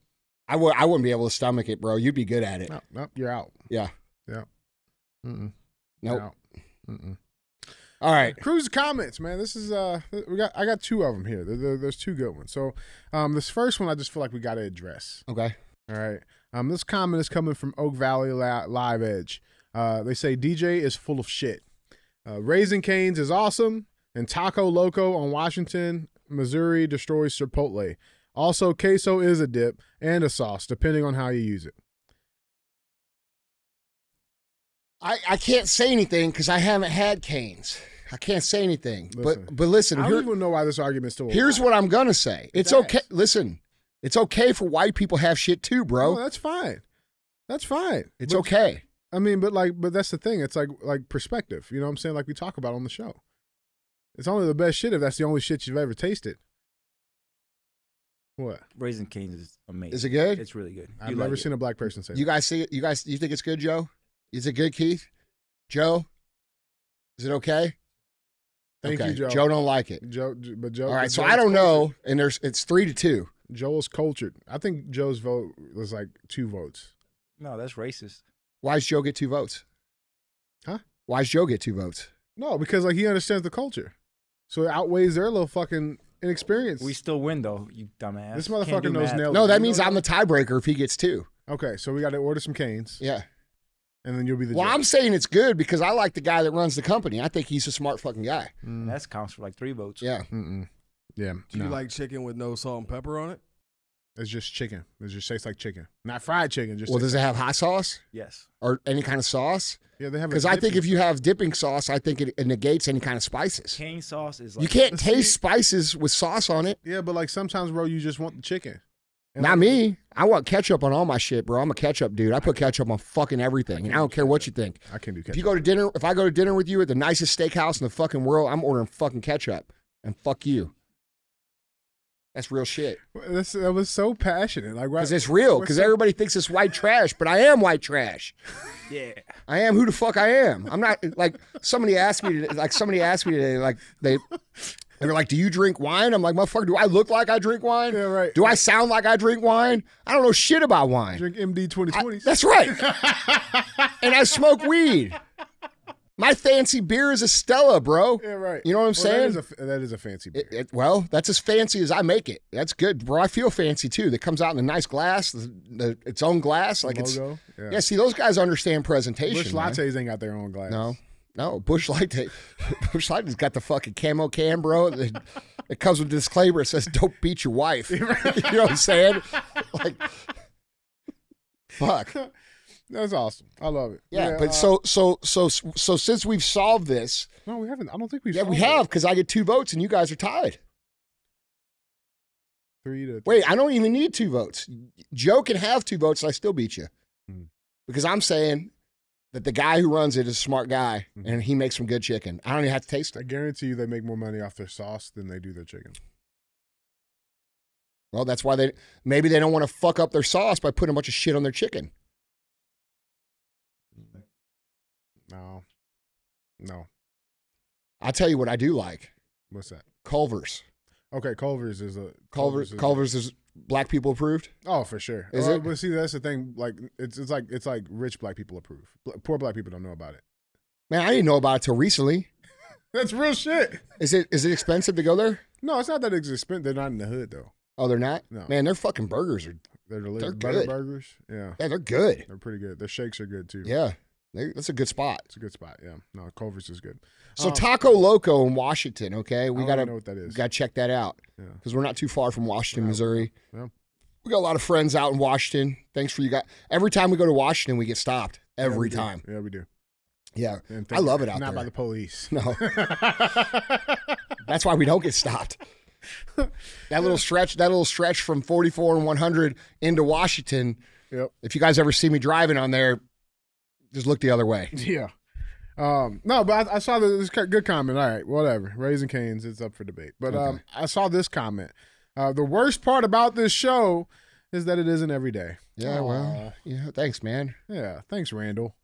I would. I wouldn't be able to stomach it, bro. You'd be good at it. No, no, you're out. Yeah. Yeah. Mm-mm. Nope. Out. Mm-mm. All right. Cruise comments, man. This is uh, we got I got two of them here. There, there- there's two good ones. So, um, this first one I just feel like we got to address. Okay. All right. Um, this comment is coming from Oak Valley Live Edge. Uh, they say DJ is full of shit. Uh, Raising Cane's is awesome, And Taco Loco on Washington, Missouri destroys Chipotle. Also, queso is a dip and a sauce, depending on how you use it. I, I can't say anything because I haven't had canes. I can't say anything. Listen. but but listen, I don't even know why this argument's still. here's alive. what I'm gonna say. It's okay. Listen, it's okay for white people have shit too, bro. No, that's fine. That's fine. it's But- okay. I mean, but like, but that's the thing. It's like like perspective. You know what I'm saying? Like we talk about on the show. It's only the best shit if that's the only shit you've ever tasted. What? Raising Cane's is amazing. Is it good? It's really good. I've You never like seen it. a black person say. You that. guys see it? You guys, you think it's good, Joe? Is it good, Keith? Joe? Is it okay? Thank okay. you, Joe. Joe don't like it. Joe, but Joe. All right, so Joe's I don't know, and there's it's three to two. Joel's cultured. I think Joe's vote was like two votes. No, that's racist. Why does Joe get two votes? Huh? Why does Joe get two votes? No, because like he understands the culture, so it outweighs their little fucking inexperience. We still win though, you dumbass. This Can't motherfucker knows math. nail- No, that means? I'm the tiebreaker if he gets two. okay, so we got to order some canes, Yeah. and then you'll be the. Well, judge. I'm saying it's good because I like the guy that runs the company. I think he's a smart fucking guy. Mm, That counts for like three votes. Yeah. mm-mm. Yeah, Do you no. like chicken with no salt and pepper on it? It's just chicken. It just tastes like chicken, not fried chicken. Just Well, does tastes it have hot sauce Yes. or any kind of sauce? yeah, they have. Because I think if you have dipping sauce, I think it, it negates any kind of spices. Cane sauce is like You can't But see- taste spices with sauce on it. Yeah, but like sometimes, bro, you just want the chicken. And Not I- me. I want ketchup on all my shit, bro. I'm a ketchup dude. I put ketchup on fucking everything, and I don't care what you think. I can do If you go to dinner, if I go to dinner with you at the nicest steakhouse in the fucking world, I'm ordering fucking ketchup, and fuck you. That's real shit. That's, that was so passionate. Like, Because right- it's real. Because so- everybody thinks it's white trash, but I am white trash. Yeah. I am who the fuck I am. I'm not like somebody asked me. To, like somebody asked me today. Like they, they were like, "Do you drink wine?" I'm like, "Motherfucker, do I look like I drink wine? Yeah, right. Do I sound like I drink wine? I don't know shit about wine. drink MD I- 2020s. that's right. and I smoke weed. My fancy beer is a Stella, bro. yeah, right. You know what I'm Well, saying? That is a, that is a fancy beer. It- it- well, that's as fancy as I make it. That's good, bro. I feel fancy too. That comes out in a nice glass, the, the, its own glass. Like it's. Yeah. yeah. See, those guys understand presentation. Busch lattes ain't got their own glass. No, no. Busch Light, Busch Light has got the fucking camo can, bro. It, it comes with a disclaimer. It says, "Don't beat your wife." you know what I'm saying? Like, fuck. That's awesome. I love it. Yeah, but uh, so so so so since we've solved this, no, we haven't. I don't think we've. yeah, we it. have because I get two votes and you guys are tied. three to. Wait, I don't even need two votes. Joe can have two votes, and I still beat you Hmm. because I'm saying that the guy who runs it is a smart guy Mhm. and he makes some good chicken. I don't even have to taste I guarantee you, they make more money off their sauce than they do their chicken. Well, that's why they maybe they don't want to fuck up their sauce by putting a bunch of shit on their chicken. No. I'll tell you what I do like: What's that? Culver's. Okay, Culver's is a Culver's. is- Culver's is black people approved. Oh, for sure. Is Oh, it? But see, that's the thing. Like, it's it's like it's like rich black people approve. Poor black people don't know about it. Man, I didn't know about it till recently. That's real shit. Is it is it expensive to go there? No, it's not that it's expensive. They're not in the hood though. Oh, they're not. No. Man, their fucking burgers are They're delicious. They're Butter good. burgers. Yeah, yeah, they're good. they're pretty good. Their shakes are good too. Yeah, they, that's a good spot. it's a good spot. Yeah, no, Culver's is good. So Um, Taco Loco in Washington. Okay, we gotta know what that is. gotta check that out Yeah. because we're not too far from Washington, Yeah. Missouri. Yeah. We got a lot of friends out in Washington. Thanks for you guys. Every time we go to Washington, we get stopped. Every do. time. Yeah, we do. Yeah, I love it out not there. Not by the police. no, that's why we don't get stopped. that little stretch, that little stretch from 44 and 100 into Washington. Yep. If you guys ever see me driving on there, just look the other way. Yeah. Um, no, but I, I saw this good comment. All right, whatever. Raising Cane's, it's up for debate. But um, I saw this comment. Uh, the worst part about this show is that it isn't every day. Yeah, well, yeah. Thanks, man. Yeah. Thanks, Randall.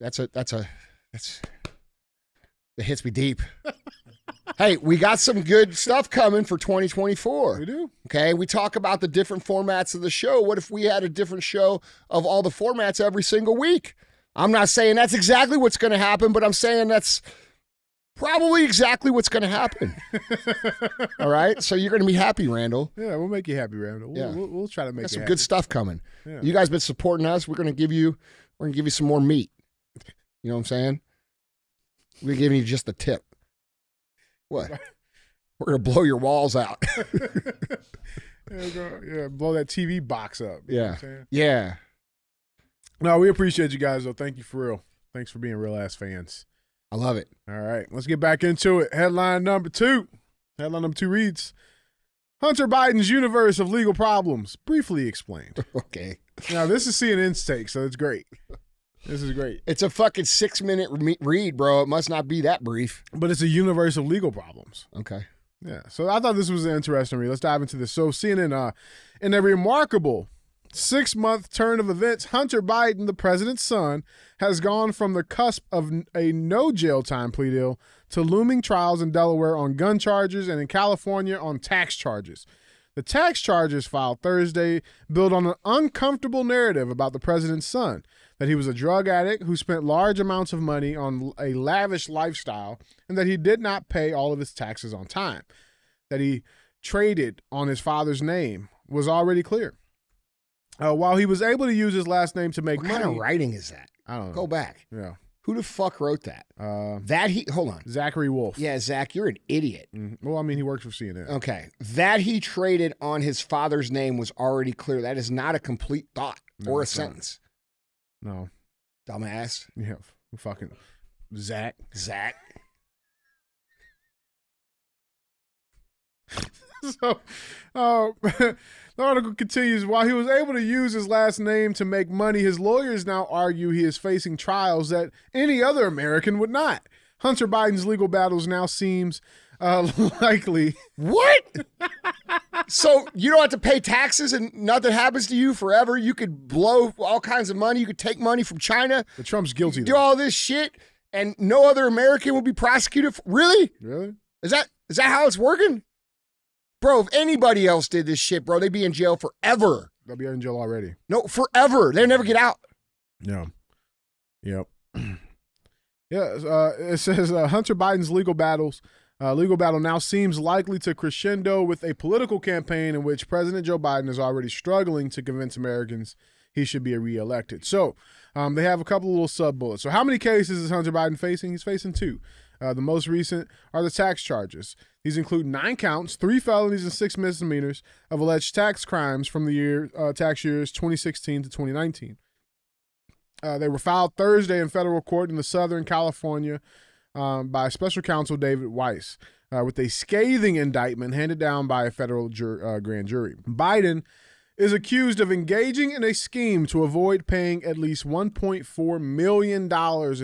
That's a that's a that's that hits me deep. hey, we got some good stuff coming for 2024. We do. Okay, we talk about the different formats of the show. What if we had a different show of all the formats every single week? I'm not saying that's exactly what's going to happen, but I'm saying that's probably exactly what's going to happen. all right, so you're going to be happy, Randall. Yeah, we'll make you happy, Randall. We'll, Yeah. we'll, we'll try to make some happy. good stuff coming. Yeah. You guys been supporting us. We're going to give you we're going to give you some more meat. You know what I'm saying? We're giving you just the tip. What? We're gonna blow your walls out. yeah, go- yeah, blow that TV box up. You know what Yeah. Yeah. No, we appreciate you guys though. Thank you for real. Thanks for being real ass fans. I love it. All right, let's get back into it. Headline number two. Headline number two reads Hunter Biden's universe of legal problems, briefly explained. Okay. now, this is CNN's take, so it's great. This is great. It's a fucking six minute re- read, bro. It must not be that brief. But it's a universe of legal problems. Okay. Yeah. So I thought this was an interesting read. Let's dive into this. So CNN, uh, in a remarkable six month turn of events, Hunter Biden, the president's son, has gone from the cusp of a no jail time plea deal to looming trials in Delaware on gun charges and in California on tax charges. The tax charges filed Thursday build on an uncomfortable narrative about the president's son that he was a drug addict who spent large amounts of money on a lavish lifestyle and that he did not pay all of his taxes on time. That he traded on his father's name was already clear. Uh, while he was able to use his last name to make What money, kind of writing is that? I don't know. Go back. Yeah. Who the fuck wrote that? Uh, That he hold on. Zachary Wolf. Yeah, Zach, you're an idiot. Mhm. Well, I mean, he works for CNN. Okay. That he traded on his father's name was already clear. That is not a complete thought No, or a it's not. sentence. No. Dumbass. Yeah. Fucking Zach. Zach. so, uh, the article continues. While he was able to use his last name to make money, his lawyers now argue he is facing trials that any other American would not. Hunter Biden's legal battles now seems uh, likely. What? so you don't have to pay taxes and nothing happens to you forever. You could blow all kinds of money. You could take money from China, But Trump's guilty. do Though. all this shit, and no other American will be prosecuted. For, really? Really? Is that is that how it's working? Bro, if anybody else did this shit, bro, they'd be in jail forever. They'll be in jail already. No, forever. They never get out. Yeah. Yep. yeah. Uh, it says uh, Hunter Biden's legal battles. Uh, legal battle now seems likely to crescendo with a political campaign in which President Joe Biden is already struggling to convince Americans he should be reelected. So um, they have a couple little sub bullets. So how many cases is Hunter Biden facing? He's facing two. Uh, the most recent are the tax charges. These include nine counts, three felonies, and six misdemeanors of alleged tax crimes from the year uh, tax years 2016 to 2019. Uh, they were filed Thursday in federal court in the Southern California um, by special counsel David Weiss uh, with a scathing indictment handed down by a federal jur- uh, grand jury. Biden is accused of engaging in a scheme to avoid paying at least $1.4 million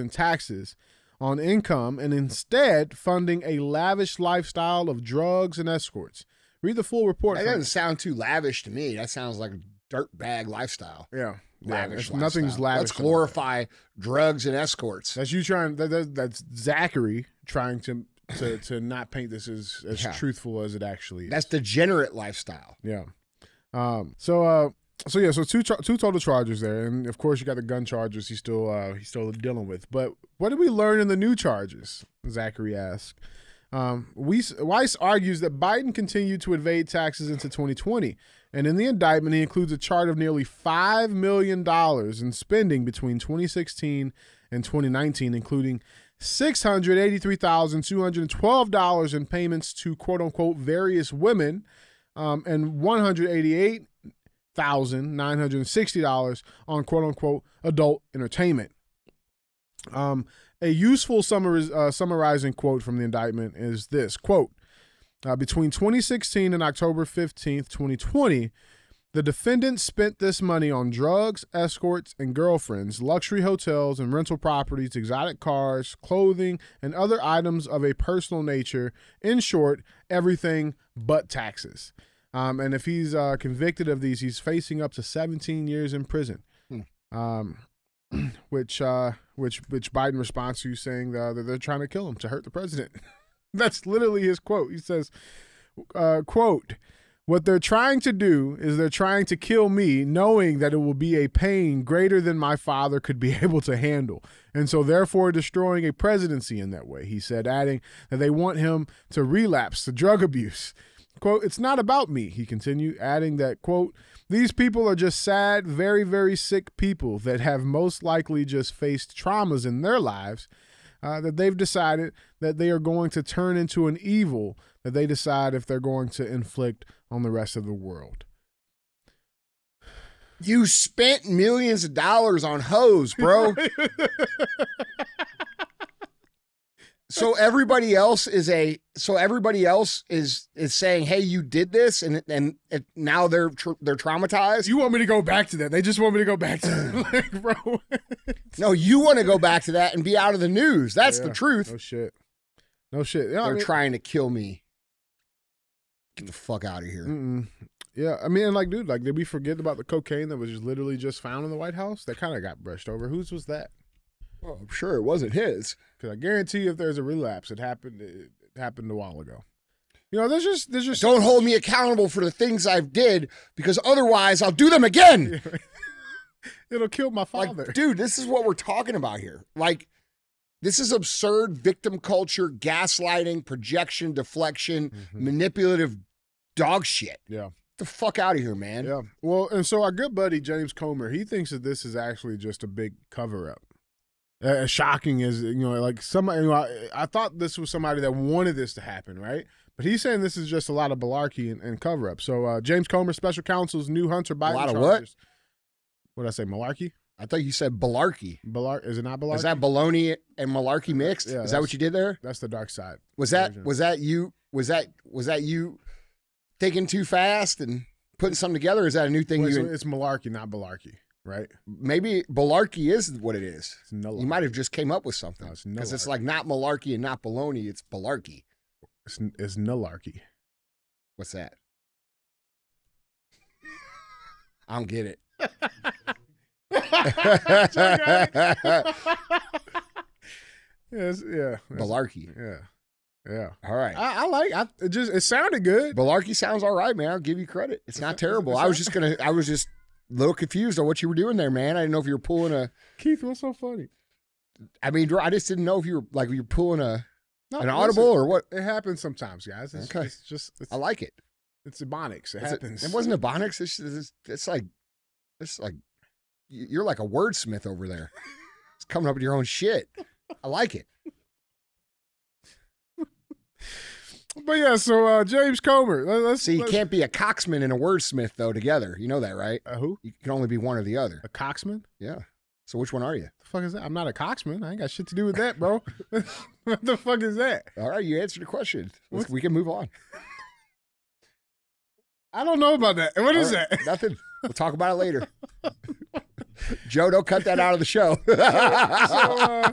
in taxes on income and instead funding a lavish lifestyle of drugs and escorts. Read the full report. That doesn't sound too lavish to me. That sounds like a dirt bag lifestyle. yeah, yeah, Lavish. it's- Nothing's lavish. Let's glorify drugs and escorts. That's you trying. That, that, that's Zachary trying to to to not paint this as as Yeah. truthful as it actually is. That's degenerate lifestyle. yeah. Um. So uh. So yeah. So two char- two total charges there, and of course you got the gun charges. He's still uh he's still dealing with. But what did we learn in the new charges? Zachary asked. Um, Weiss, Weiss argues that Biden continued to evade taxes into 2020, and in the indictment, he includes a chart of nearly $5 million in spending between 2016 and 2019, including $683,212 in payments to quote unquote various women um, and $188,960 on quote unquote adult entertainment. Um, a useful summariz- uh, summarizing quote from the indictment is this quote uh, between 2016 and october 15th 2020 the defendant spent this money on drugs escorts and girlfriends luxury hotels and rental properties exotic cars clothing and other items of a personal nature in short everything but taxes um, and if he's uh, convicted of these he's facing up to 17 years in prison um, which uh, which which Biden responds to saying that they're trying to kill him to hurt the president. That's literally his quote. He says, uh, "quote What they're trying to do is they're trying to kill me, knowing that it will be a pain greater than my father could be able to handle, and so therefore destroying a presidency in that way." He said, adding that they want him to relapse to drug abuse. Quote, it's not about me, he continued, adding that, quote, these people are just sad, very, very sick people that have most likely just faced traumas in their lives uh, that they've decided that they are going to turn into an evil that they decide if they're going to inflict on the rest of the world. You spent millions of dollars on hoes, bro. so everybody else is a so everybody else is is saying, "Hey, you did this," and and it, now they're tr- they're traumatized. You want me to go back to that? They just want me to go back to that, like, bro. no, you want to go back to that and be out of the news. That's the truth. No shit. No shit. Yeah, I They're mean- trying to kill me. Get the fuck out of here. Mm-mm. Yeah, I mean, like, dude, like, did we forget about the cocaine that was just literally just found in the White House? That kind of got brushed over. Whose was that? Oh, I'm sure it wasn't his. Because I guarantee you, if there's a relapse, it happened. It happened a while ago. You know, there's just there's just Don't hold me accountable for the things I've did because otherwise I'll do them again. It'll kill my father. Like, dude, this is what we're talking about here. Like, this is absurd victim culture, gaslighting, projection, deflection, Mhm. manipulative dog shit. Yeah. Get the fuck out of here, man. Yeah. Well, and so our good buddy James Comer, he thinks that this is actually just a big cover up. As shocking as you know, like somebody, you know, I, I thought this was somebody that wanted this to happen, right? But he's saying this is just a lot of malarkey and, and cover up. So uh, James Comer, special counsel's new Hunter Biden lot of charges. What did I say? Malarkey? I thought you said balarkey. Balar? Is it not malarkey? Is that baloney and malarkey mixed? Yeah, is that what you did there? That's the dark side. Was that version. was that you was that was that you taking too fast and putting something together? Is that a new thing Well, you it's, it's malarkey, not balarkey, right? maybe balarkey is what it is. It's no. You might have just came up with something No, it's because it's like not malarkey and not baloney. It's balarkey. It's, it's nalarkey. What's that? I don't get it. Yes, yeah. Balarkey. Yeah. Yeah. All right. I, I like I it just it sounded good. Balarkey sounds all right, man. I'll give you credit. It's not terrible. I was just gonna. I was just a little confused on what you were doing there, man. I didn't know if you were pulling a. Keith, what's so funny? I mean, I just didn't know if you were like you're pulling a No, an listen, audible or what. It happens sometimes, guys. It's, Okay. it's just it's, I like it. it's ebonics. It It's a- happens. it wasn't a Bonix. It's, it's, it's like it's like you- you're like a wordsmith over there. It's coming up with your own shit. I like it. But yeah, so uh, James Comer. Let, us See, you let's- can't be a coxman and a wordsmith though together. You know that, right? uh, who? You can only be one or the other. A coxman? Yeah. So which one are you? The fuck is that? I'm not a coxman. I ain't got shit to do with that, bro. what the fuck is that? All right, you answered the question. Let's- we can move on. I don't know about that. And what is All right, that? Nothing. We'll talk about it later. Joe, don't cut that out of the show. so, uh,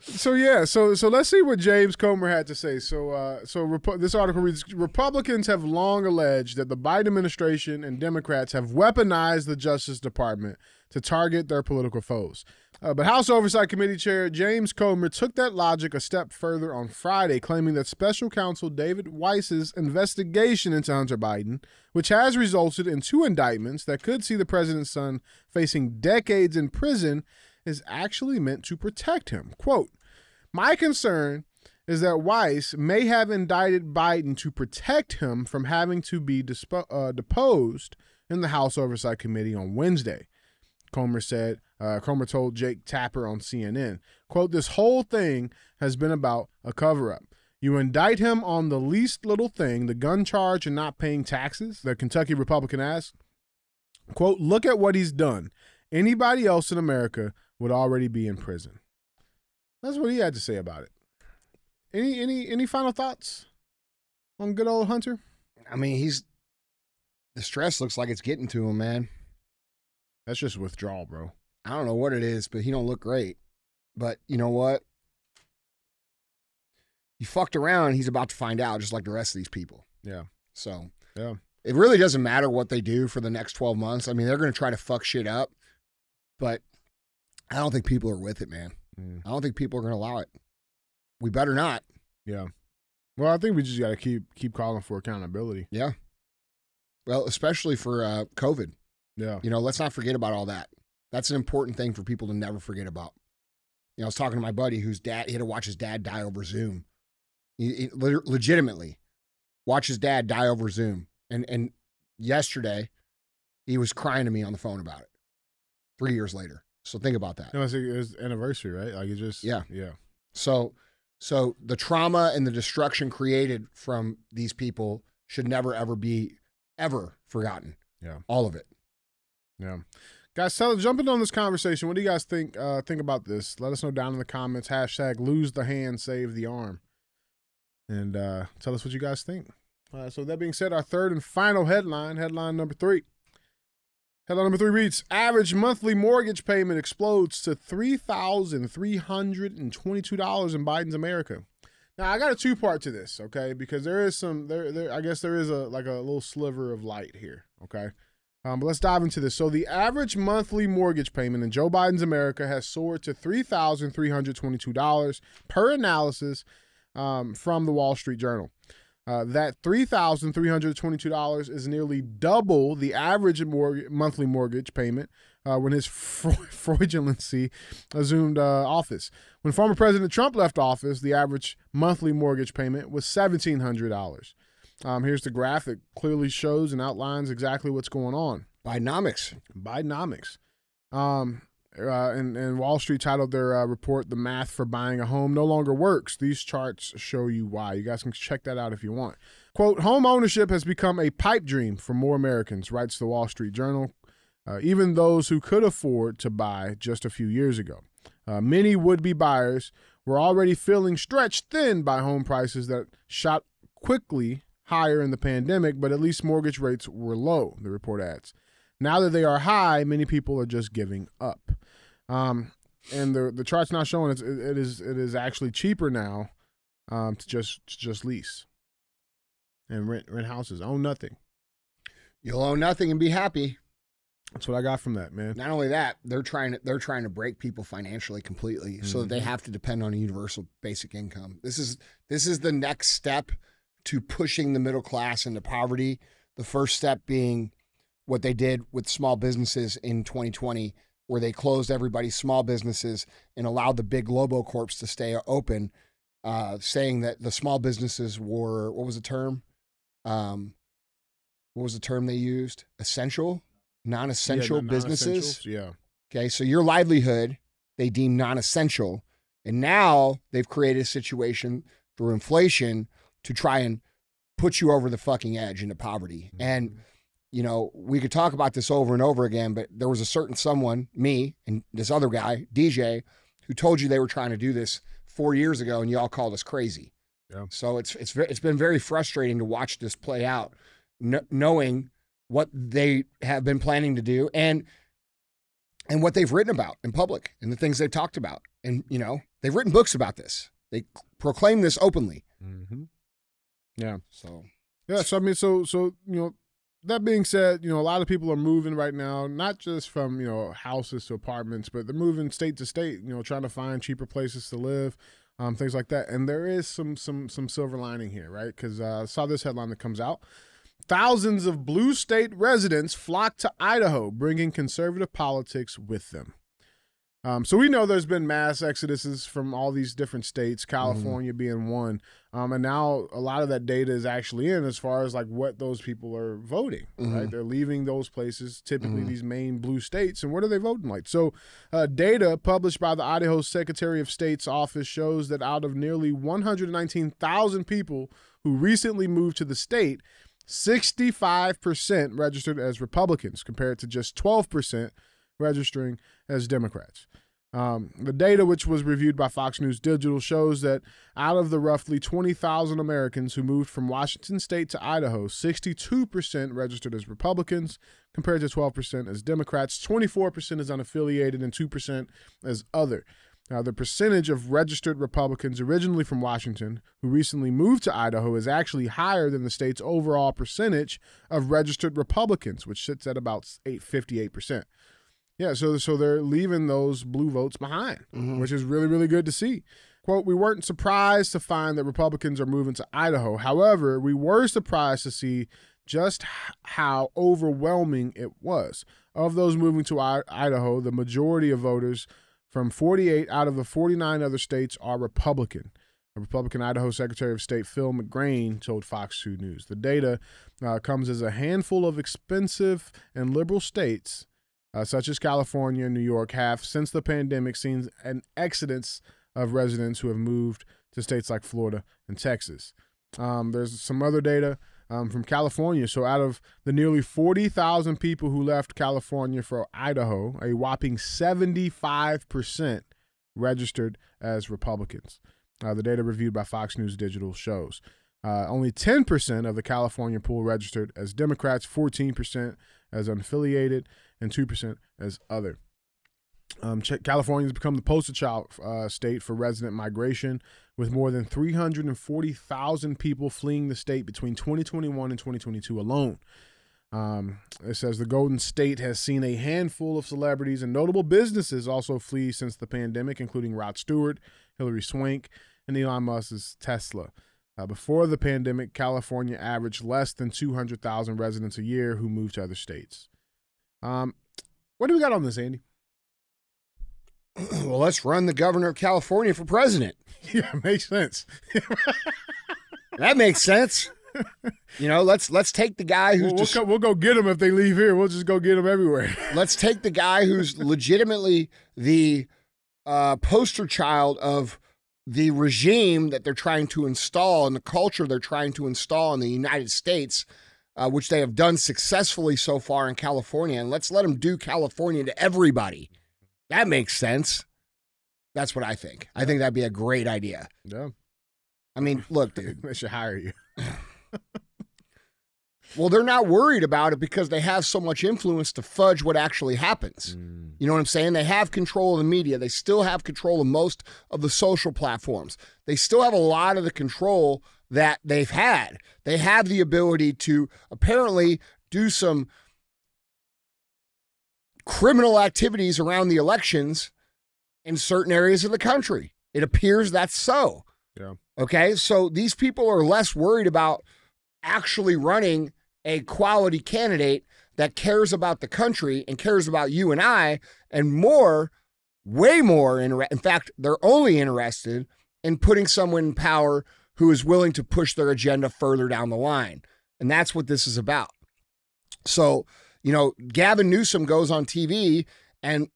so yeah, so so let's see what James Comer had to say. So uh, so Repu- this article reads: Republicans have long alleged that the Biden administration and Democrats have weaponized the Justice Department to target their political foes. Uh, but House Oversight Committee Chair James Comer took that logic a step further on Friday, claiming that Special Counsel David Weiss's investigation into Hunter Biden, which has resulted in two indictments that could see the president's son facing decades in prison, is actually meant to protect him. Quote, My concern is that Weiss may have indicted Biden to protect him from having to be uh, deposed in the House Oversight Committee on Wednesday. Comer said, uh, Comer told Jake Tapper on CNN, quote, this whole thing has been about a cover up. You indict him on the least little thing, the gun charge and not paying taxes, the Kentucky Republican asked. Quote, look at what he's done. Anybody else in America would already be in prison. That's what he had to say about it. Any any any final thoughts on good old Hunter? I mean, he's the stress looks like it's getting to him, man. That's just withdrawal, bro. I don't know what it is, but he don't look great. But you know what? He fucked around. He's about to find out, just like the rest of these people. Yeah. So Yeah. it really doesn't matter what they do for the next twelve months. I mean, they're going to try to fuck shit up, but I don't think people are with it, man. Mm. I don't think people are going to allow it. We better not. Yeah. Well, I think we just got to keep keep calling for accountability. Yeah. Well, especially for uh, COVID. Yeah. You know, let's not forget about all that. That's an important thing for people to never forget about. You know, I was talking to my buddy whose dad, he had to watch his dad die over Zoom. He, he legitimately watch his dad die over Zoom. And and yesterday, he was crying to me on the phone about it. Three years later. So think about that. No, it's, it's anniversary, right? Like it just Yeah. yeah. So, so the trauma and the destruction created from these people should never ever be ever forgotten. Yeah. all of it. Yeah. Guys, tell jump in on this conversation. What do you guys think uh, think about this? Let us know down in the comments. Hashtag lose the hand, save the arm. And uh, tell us what you guys think. Uh, so that being said, our third and final headline, headline number three. Headline number three reads Average monthly mortgage payment explodes to $3,322 in Biden's America. Now I got a two part to this, okay? Because there is some there there I guess there is a like a little sliver of light here, okay? Um, but let's dive into this. So the average monthly mortgage payment in Joe Biden's America has soared to three thousand three hundred twenty-two dollars per analysis um, from the Wall Street Journal. Uh, that three thousand three hundred twenty-two dollars is nearly double the average monthly mortgage payment uh, when his fraudulency assumed uh, office. When former President Trump left office, the average monthly mortgage payment was seventeen hundred dollars. Um, here's the graph that clearly shows and outlines exactly what's going on. Binomics. Binomics. Um, uh, and, and Wall Street titled their uh, report, The Math for Buying a Home No Longer Works. These charts show you why. You guys can check that out if you want. Quote Home ownership has become a pipe dream for more Americans, writes the Wall Street Journal, uh, even those who could afford to buy just a few years ago. Uh, many would be buyers were already feeling stretched thin by home prices that shot quickly higher in the pandemic, but at least mortgage rates were low, the report adds. Now that they are high, many people are just giving up. Um, and the the chart's not showing it, it is it is actually cheaper now um, to just to just lease and rent rent houses, own nothing. You'll own nothing and be happy. That's what I got from that, man. Not only that, they're trying to they're trying to break people financially completely, so that they Mhm. have to depend on a universal basic income. This is this is the next step to pushing the middle class into poverty. The first step being what they did with small businesses in 2020, where they closed everybody's small businesses and allowed the big Lobo corps to stay open, uh, saying that the small businesses were what was the term? Um, what was the term they used? Essential, non-essential Yeah, businesses. Yeah. Okay, so your livelihood they deem non-essential, and now they've created a situation through inflation to try and put you over the fucking edge into poverty. And you know, we could talk about this over and over again, but there was a certain someone, me and this other guy, DJ, who told you they were trying to do this four years ago, and y'all called us crazy. Yeah. So it's it's it's been very frustrating to watch this play out, kn- knowing what they have been planning to do and and what they've written about in public and the things they've talked about. And you know, they've written books about this. They proclaim this openly. Mm-hmm. Yeah. So Yeah, so I mean, so so you know, that being said, you know, a lot of people are moving right now, not just from you know houses to apartments, but they're moving state to state. You know, trying to find cheaper places to live, um, things like that. And there is some some some silver lining here, right? Because uh, I saw this headline that comes out: thousands of blue state residents flock to Idaho, bringing conservative politics with them. Um, so we know there's been mass exoduses from all these different states, California being one, um, and now a lot of that data is actually in as far as like what those people are voting. Right, they're leaving those places, typically these main blue states, and what are they voting like? So, uh, data published by the Idaho Secretary of State's office shows that out of nearly 119,000 people who recently moved to the state, 65% registered as Republicans, compared to just 12% registering as Democrats. Um, the data, which was reviewed by Fox News Digital, shows that out of the roughly 20,000 Americans who moved from Washington state to Idaho, 62% registered as Republicans, compared to 12% as Democrats. 24% as unaffiliated, and 2% as other. Now, the percentage of registered Republicans originally from Washington who recently moved to Idaho is actually higher than the state's overall percentage of registered Republicans, which sits at about 8, 58%. Yeah, so so they're leaving those blue votes behind, which is really really good to see. Quote, we weren't surprised to find that Republicans are moving to Idaho. However, we were surprised to see just how overwhelming it was. Of those moving to I- Idaho, the majority of voters from 48 out of the 49 other states are Republican. A Republican Idaho Secretary of State Phil McGrane told Fox 2 News. The data uh, comes as a handful of expensive and liberal states uh, such as California and New York, have since the pandemic seen an exodus of residents who have moved to states like Florida and Texas. Um, there's some other data um, from California. So, out of the nearly 40,000 people who left California for Idaho, a whopping 75% registered as Republicans. Uh, the data reviewed by Fox News Digital shows. Uh, only 10% of the California pool registered as Democrats, 14% as unaffiliated, and 2% as other. Um, California has become the poster child uh, state for resident migration, with more than 340,000 people fleeing the state between 2021 and 2022 alone. Um, it says the Golden State has seen a handful of celebrities and notable businesses also flee since the pandemic, including Rod Stewart, Hilary Swank, and Elon Musk's Tesla. Uh, before the pandemic, California averaged less than 200,000 residents a year who moved to other states. Um, what do we got on this, Andy? well, let's run the governor of California for president. yeah, makes sense. That makes sense. You know, let's let's take the guy who's We'll, we'll, just, co- we'll go get them if they leave here. We'll just go get them everywhere. let's take the guy who's legitimately the uh, poster child of the regime that they're trying to install and the culture they're trying to install in the United States, uh, which they have done successfully so far in California. And let's let them do California to everybody. That makes sense. That's what I think. I think that'd be a great idea. yeah, I mean, look, dude. they should hire you. Well, they're not worried about it because they have so much influence to fudge what actually happens. You know what I'm saying? They have control of the media. They still have control of most of the social platforms. They still have a lot of the control that they've had. They have the ability to apparently do some criminal activities around the elections in certain areas of the country. It appears that's so. Yeah. Okay. So these people are less worried about actually running a quality candidate that cares about the country and cares about you and I, and more, way more. In, in fact, they're only interested in putting someone in power who is willing to push their agenda further down the line. And that's what this is about. So, you know, Gavin Newsom goes on TV and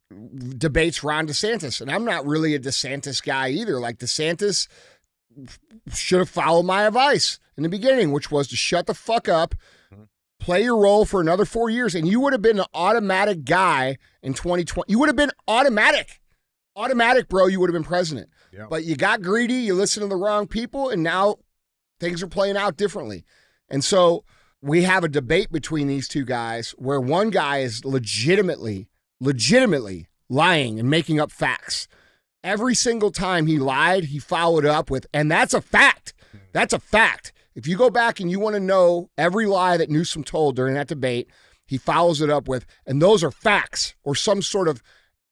debates Ron DeSantis. And I'm not really a DeSantis guy either. Like, DeSantis should have followed my advice in the beginning, which was to shut the fuck up, mm-hmm. play your role for another four years, and you would have been an automatic guy in 2020. You would have been automatic. Automatic, bro. You would have been president. Yeah. But you got greedy, you listened to the wrong people, and now things are playing out differently. And so we have a debate between these two guys where one guy is legitimately, legitimately lying and making up facts. Every single time he lied, he followed up with, and that's a fact. That's a fact. If you go back and you want to know every lie that Newsom told during that debate, he follows it up with, and those are facts or some sort of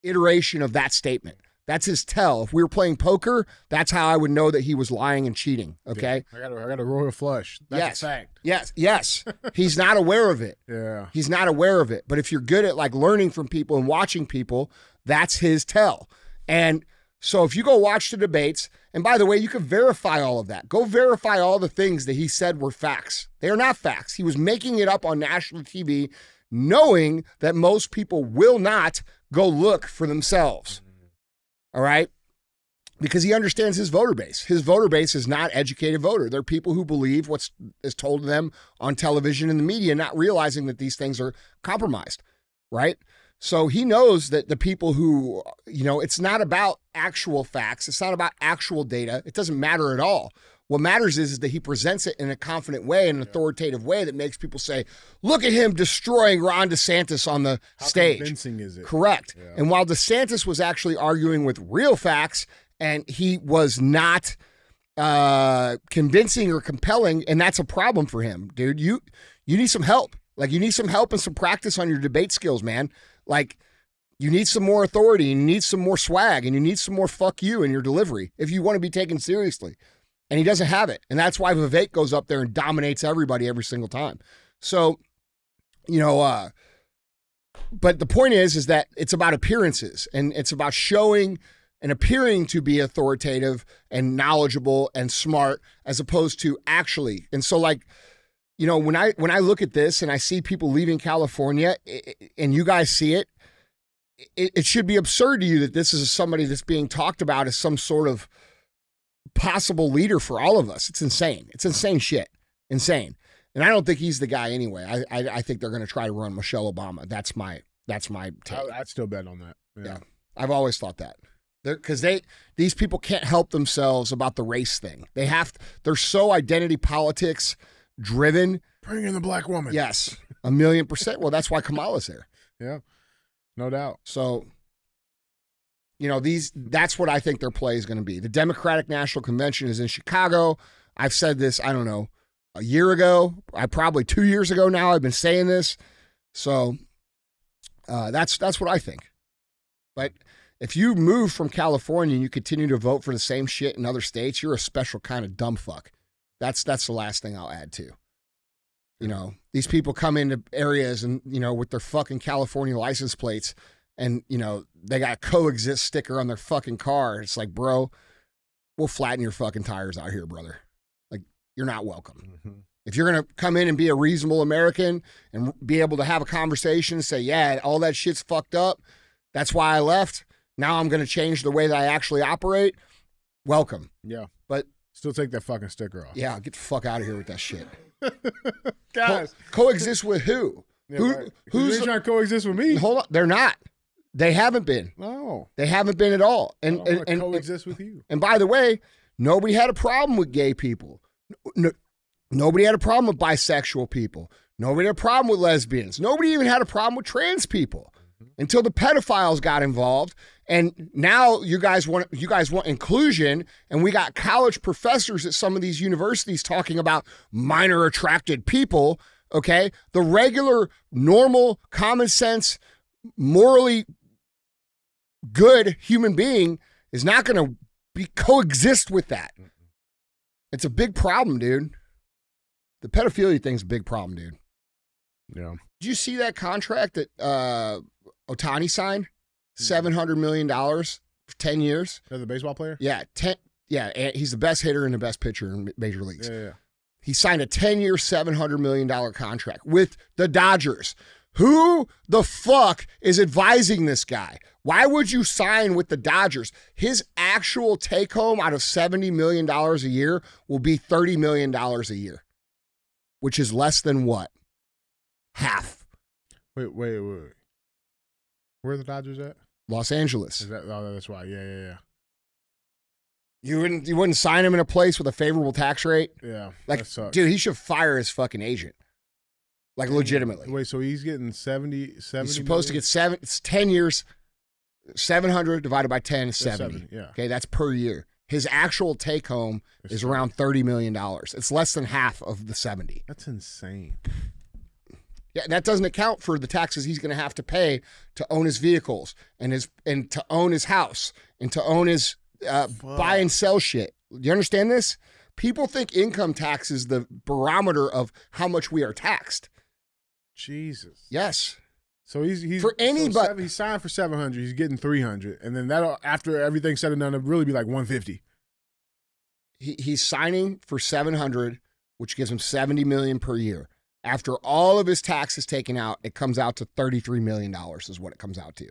iteration of that statement. That's his tell. If we were playing poker, that's how I would know that he was lying and cheating. Okay. I got a, I got a royal flush. That's yes. a fact. Yes. Yes. He's not aware of it. Yeah. He's not aware of it. But if you're good at like learning from people and watching people, that's his tell. And so if you go watch the debates, and by the way, you can verify all of that. Go verify all the things that he said were facts. They are not facts. He was making it up on national TV, knowing that most people will not go look for themselves. All right. Because he understands his voter base. His voter base is not educated voter. They're people who believe what's is told to them on television and the media, not realizing that these things are compromised. Right. So he knows that the people who, you know, it's not about actual facts. It's not about actual data. It doesn't matter at all. What matters is, is that he presents it in a confident way, in an authoritative way that makes people say, look at him destroying Ron DeSantis on the How stage. convincing is it? Correct. Yeah. And while DeSantis was actually arguing with real facts and he was not uh, convincing or compelling, and that's a problem for him, dude. You you need some help. Like you need some help and some practice on your debate skills, man. Like you need some more authority, and you need some more swag, and you need some more fuck you in your delivery if you want to be taken seriously. And he doesn't have it. And that's why Vivek goes up there and dominates everybody every single time. So, you know, uh, but the point is, is that it's about appearances and it's about showing and appearing to be authoritative and knowledgeable and smart as opposed to actually. And so, like, you know, when I when I look at this and I see people leaving California, and you guys see it, it, it should be absurd to you that this is somebody that's being talked about as some sort of possible leader for all of us. It's insane. It's insane shit. Insane. And I don't think he's the guy anyway. I I, I think they're going to try to run Michelle Obama. That's my that's my take. I, I'd still bet on that. Yeah. Yeah. I've always thought that. Because they these people can't help themselves about the race thing. They have they're so identity politics driven. Bring in the black woman. Yes, a million percent. Well, that's why Kamala's there. Yeah. No doubt. So, you know, these that's what I think their play is going to be. The Democratic National Convention is in Chicago. I've said this, I don't know, a year ago. I probably 2 years ago now I've been saying this. So, uh, that's that's what I think. But if you move from California and you continue to vote for the same shit in other states, you're a special kind of dumb fuck. That's that's the last thing I'll add to. You know, these people come into areas and you know with their fucking California license plates, and you know they got a coexist sticker on their fucking car. It's like, bro, we'll flatten your fucking tires out here, brother. Like you're not welcome. Mhm. If you're gonna come in and be a reasonable American and be able to have a conversation, say, yeah, all that shit's fucked up. That's why I left. Now I'm gonna change the way that I actually operate. Welcome. Yeah. But Still take that fucking sticker off. yeah, get the fuck out of here with that shit. Guys. Co- coexist with who? Yeah, who- right. who's- you trying to coexist with me? Hold on, they're not. They haven't been. No. They haven't been at all. And and, and, coexist with you. and by the way, nobody had a problem with gay people. No, nobody had a problem with bisexual people. Nobody had a problem with lesbians. Nobody even had a problem with trans people mm-hmm. until the pedophiles got involved. And now you guys want you guys want inclusion, and we got college professors at some of these universities talking about minor attracted people. Okay, the regular, normal, common sense, morally good human being is not going to be coexist with that. It's a big problem, dude. The pedophilia thing's a big problem, dude. Yeah. Did you see that contract that uh, Ohtani signed? Seven hundred million dollars for ten years. As a baseball player? Yeah, ten. Yeah, and he's the best hitter and the best pitcher in major leagues. Yeah, yeah. He signed a ten-year, seven hundred million dollar contract with the Dodgers. Who the fuck is advising this guy? Why would you sign with the Dodgers? His actual take home out of $70 million a year will be $30 million a year, which is less than what? Half. Wait, wait, wait, wait. Where are the Dodgers at? Los Angeles. That oh that's why. Yeah, yeah, yeah. You wouldn't you wouldn't sign him in a place with a favorable tax rate? yeah. Like dude, he should fire his fucking agent. Like legitimately. Wait, so he's getting 70, 70 He's supposed to get seven it's 10 years 700 divided by 10 is Yeah, 70. Yeah. Okay, that's per year. His actual take home It's is around $30 million. It's less than half of the 70. That's insane. Yeah, and that doesn't account for the taxes he's going to have to pay to own his vehicles and his and to own his house and to own his uh, buy and sell shit. Do you understand this? People think income tax is the barometer of how much we are taxed. Jesus. Yes. So he's he's For so anybody- seven- he signed for seven hundred. He's getting three hundred, and then that after everything's said and done, it'll really be like one fifty. He, he's signing for 700, which gives him 70 million per year. After all of his taxes taken out, it comes out to 33 million dollars is what it comes out to.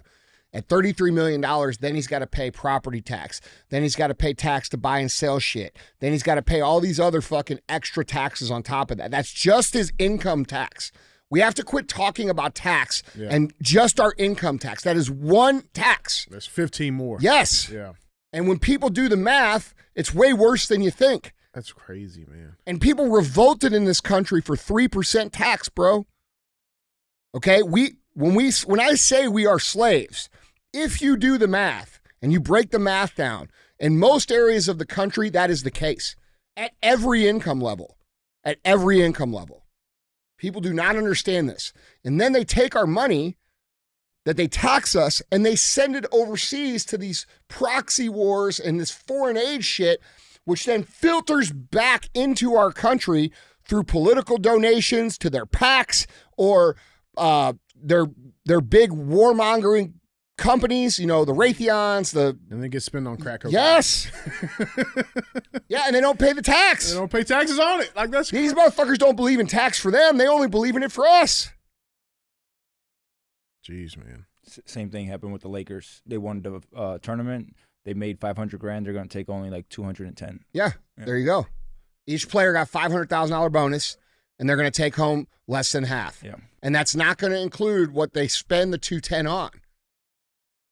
At $33 million, then he's got to pay property tax. Then he's got to pay tax to buy and sell shit. Then he's got to pay all these other fucking extra taxes on top of that. That's just his income tax. We have to quit talking about tax Yeah. and just our income tax. That is one tax. There's fifteen more. Yes. Yeah. And when people do the math, it's way worse than you think. That's crazy, man. And people revolted in this country for 3% tax, bro. Okay? We when we when I say we are slaves, if you do the math and you break the math down, in most areas of the country that is the case. At every income level. At every income level. People do not understand this. And then they take our money that they tax us and they send it overseas to these proxy wars and this foreign aid shit, which then filters back into our country through political donations to their PACs or uh, their their big warmongering companies. You know, the Raytheons, the And they get spent on crack cocaine. yes, yeah, and they don't pay the tax. They don't pay taxes on it. Like that's These motherfuckers don't believe in tax for them; they only believe in it for us. Jeez, man. S- same thing happened with the Lakers. They won the uh, tournament. They made 500 grand. They're going to take only like 210. Yeah, Yeah. there you go. Each player got five hundred thousand dollar bonus, and they're going to take home less than half. Yeah. and that's not going to include what they spend the two ten on.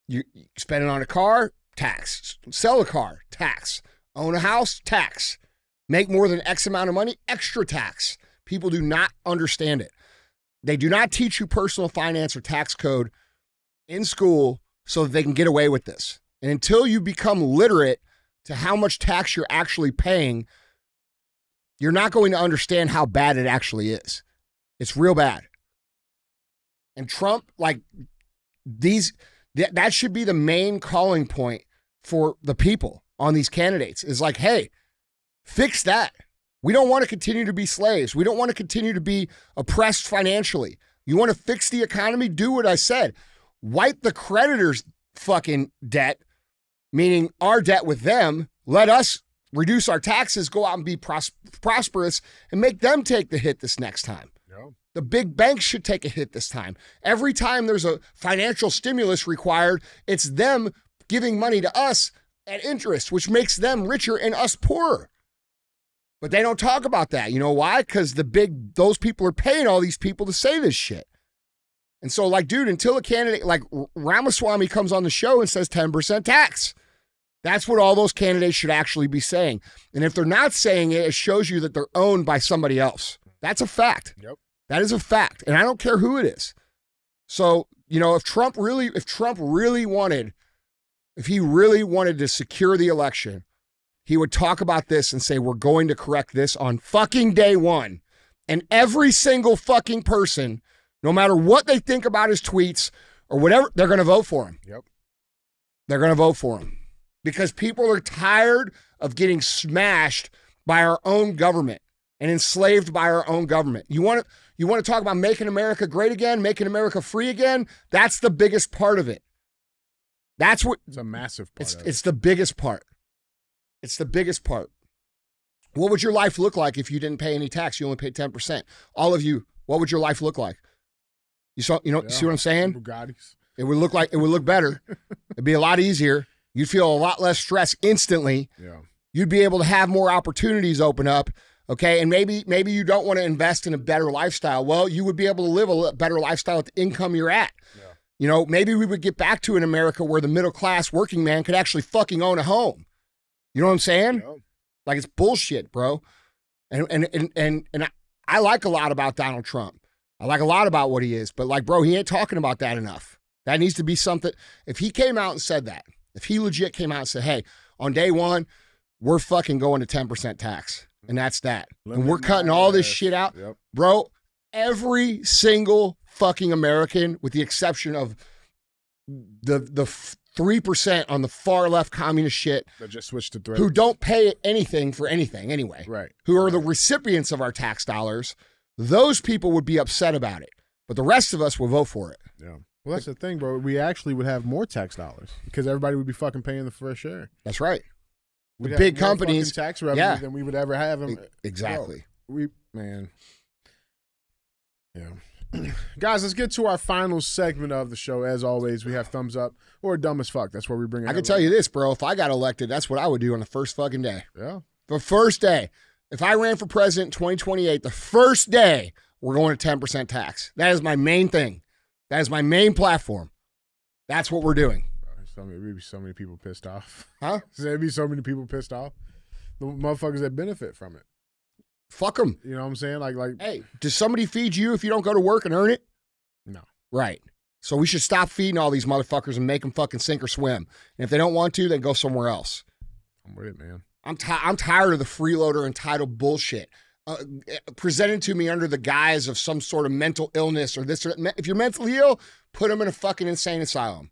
You, you spend it on a car, tax. Sell a car, tax. Own a house, tax. Make more than X amount of money, extra tax. People do not understand it. They do not teach you personal finance or tax code in school so that they can get away with this. And until you become literate to how much tax you're actually paying, you're not going to understand how bad it actually is. It's real bad. And Trump, like these, th- that should be the main calling point for the people on these candidates is like, hey, fix that. We don't want to continue to be slaves. We don't want to continue to be oppressed financially. You want to fix the economy? Do what I said. Wipe the creditors' fucking debt, meaning our debt with them. Let us reduce our taxes, go out and be pros- prosperous, and make them take the hit this next time. The big banks should take a hit this time. Every time there's a financial stimulus required, it's them giving money to us at interest, which makes them richer and us poorer. But they don't talk about that. You know why? Because the big, those people are paying all these people to say this shit. And so, like, dude, until a candidate like Ramaswamy comes on the show and says 10% tax, that's what all those candidates should actually be saying. And if they're not saying it, it shows you that they're owned by somebody else. That's a fact. Yep. That is a fact. And I don't care who it is. So, you know, if Trump really, if Trump really wanted, if he really wanted to secure the election, he would talk about this and say, we're going to correct this on fucking day one. And every single fucking person, no matter what they think about his tweets or whatever, they're going to vote for him. Yep. They're going to vote for him because people are tired of getting smashed by our own government and enslaved by our own government. You want to you want to talk about making America great again, making America free again? That's the biggest part of it. That's what It's a massive part. it's it's the biggest part. It's the biggest part. What would your life look like if you didn't pay any tax? You only paid 10%. All of you, what would your life look like? You saw you know, Yeah. see what I'm saying? Bugattis. It would look like it would look better. It'd be a lot easier. You'd feel a lot less stress instantly. Yeah. You'd be able to have more opportunities open up. Okay. And maybe maybe you don't want to invest in a better lifestyle. Well, you would be able to live a better lifestyle at the income you're at. Yeah. You know, maybe we would get back to an America where the middle class working man could actually fucking own a home. You know what I'm saying? Yeah. Like it's bullshit, bro. And and and and, and I, I like a lot about Donald Trump. I like a lot about what he is, but like, bro, he ain't talking about that enough. That needs to be something. If he came out and said that, if he legit came out and said, "Hey, on day one, we're fucking going to ten percent tax," and that's that, and we're cutting all this ass. shit out, Yep. bro. Every single fucking American, with the exception of the the three percent on the far left communist shit, That just switched to threat. who don't pay anything for anything anyway, Right. who are the recipients of our tax dollars, those people would be upset about it. But the rest of us will vote for it. Yeah. Well, that's the thing, bro. We actually would have more tax dollars because everybody would be fucking paying the fair share. That's right. We'd The big companies- tax revenue yeah. than we would ever have. Them. Exactly. We man. Yeah. Guys, let's get to our final segment of the show. As always, we have thumbs up or dumb as fuck. That's where we bring it. I can tell you this, bro. If I got elected, that's what I would do on the first fucking day. Yeah. The first day. If I ran for president in 2028, the first day, we're going to 10% tax. That is my main thing. That is my main platform. That's what we're doing. So many, there'd be so many people pissed off. Huh? There'd be so many people pissed off. The motherfuckers that benefit from it. Fuck them. You know what I'm saying? Like, like Hey, does somebody feed you if you don't go to work and earn it? No. Right. So we should stop feeding all these motherfuckers and make them fucking sink or swim. And if they don't want to, then go somewhere else. I'm with it, man. I'm ti I'm tired of the freeloader entitled bullshit. Uh, presented to me under the guise of some sort of mental illness or this or that. If you're mentally ill, put them in a fucking insane asylum.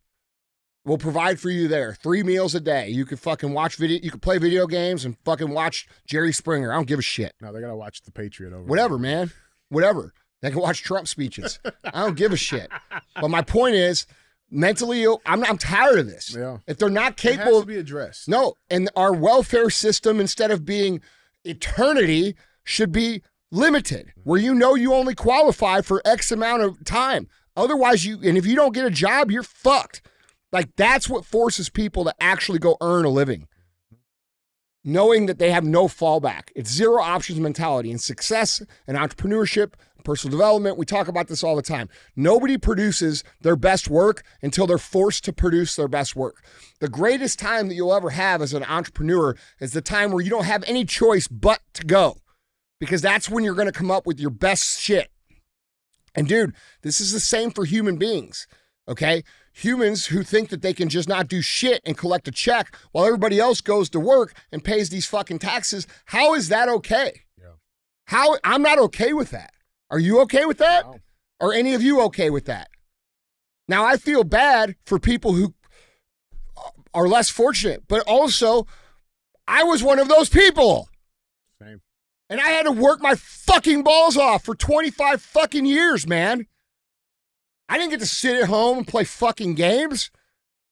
We'll provide for you there. Three meals a day. You can fucking watch video. You can play video games and fucking watch Jerry Springer. I don't give a shit. No, they gotta watch the Patriot over. Whatever, man. Whatever. They can watch Trump speeches. I don't give a shit. But my point is, mentally ill. I'm I'm tired of this. Yeah. If they're not It has capable, to be addressed. no, and our welfare system, instead of being eternity, should be limited, where you know you only qualify for X amount of time. Otherwise, you and if you don't get a job, you're fucked. Like that's what forces people to actually go earn a living. Knowing that they have no fallback. It's zero options mentality and success and entrepreneurship, personal development. We talk about this all the time. Nobody produces their best work until they're forced to produce their best work. The greatest time that you'll ever have as an entrepreneur is the time where you don't have any choice but to go because that's when you're going to come up with your best shit. And dude, this is the same for human beings, okay? Humans who think that they can just not do shit and collect a check while everybody else goes to work and pays these fucking taxes. How is that okay? Yeah. How I'm not okay with that. Are you okay with that? No. Are any of you okay with that? Now I feel bad for people who are less fortunate, but also I was one of those people. Same. And I had to work my fucking balls off for 25 fucking years, man. I didn't get to sit at home and play fucking games.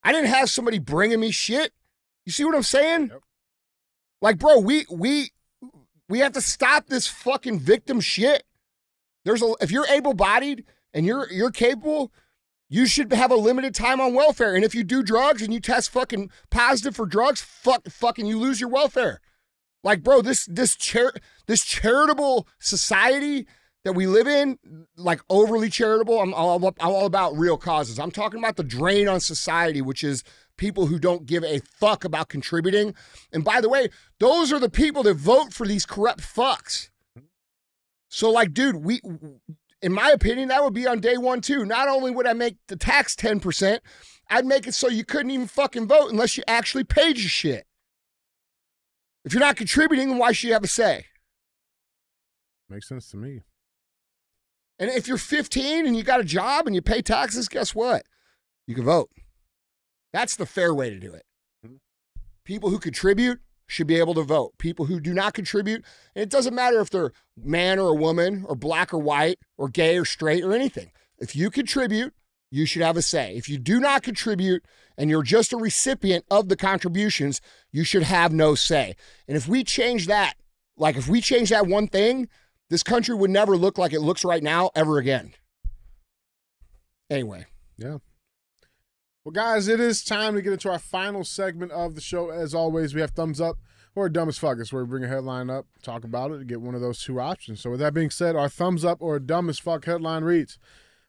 I didn't have somebody bringing me shit. You see what I'm saying? Yep. Like, bro, we we we have to stop this fucking victim shit. There's a if you're able-bodied and you're you're capable, you should have a limited time on welfare. And if you do drugs and you test fucking positive for drugs, fuck fucking you lose your welfare. Like, bro, this this char- this charitable society that we live in, like overly charitable. I'm all, I'm all about real causes. I'm talking about the drain on society, which is people who don't give a fuck about contributing. And by the way, those are the people that vote for these corrupt fucks. So, like, dude, we, in my opinion, that would be on day one too. Not only would I make the tax ten percent, I'd make it so you couldn't even fucking vote unless you actually paid your shit. If you're not contributing, why should you have a say? Makes sense to me. And if you're 15 and you got a job and you pay taxes, guess what? You can vote. That's the fair way to do it. Mhm. People who contribute should be able to vote. People who do not contribute, and it doesn't matter if they're man or a woman or black or white or gay or straight or anything. If you contribute, you should have a say. If you do not contribute and you're just a recipient of the contributions, you should have no say. And if we change that, like if we change that one thing, this country would never look like it looks right now ever again. Anyway, Yeah. Well, guys, it is time to get into our final segment of the show. As always, we have thumbs up or dumb as fuck. It's where we bring a headline up, talk about it, get one of those two options. So, with that being said, our thumbs up or dumb as fuck headline reads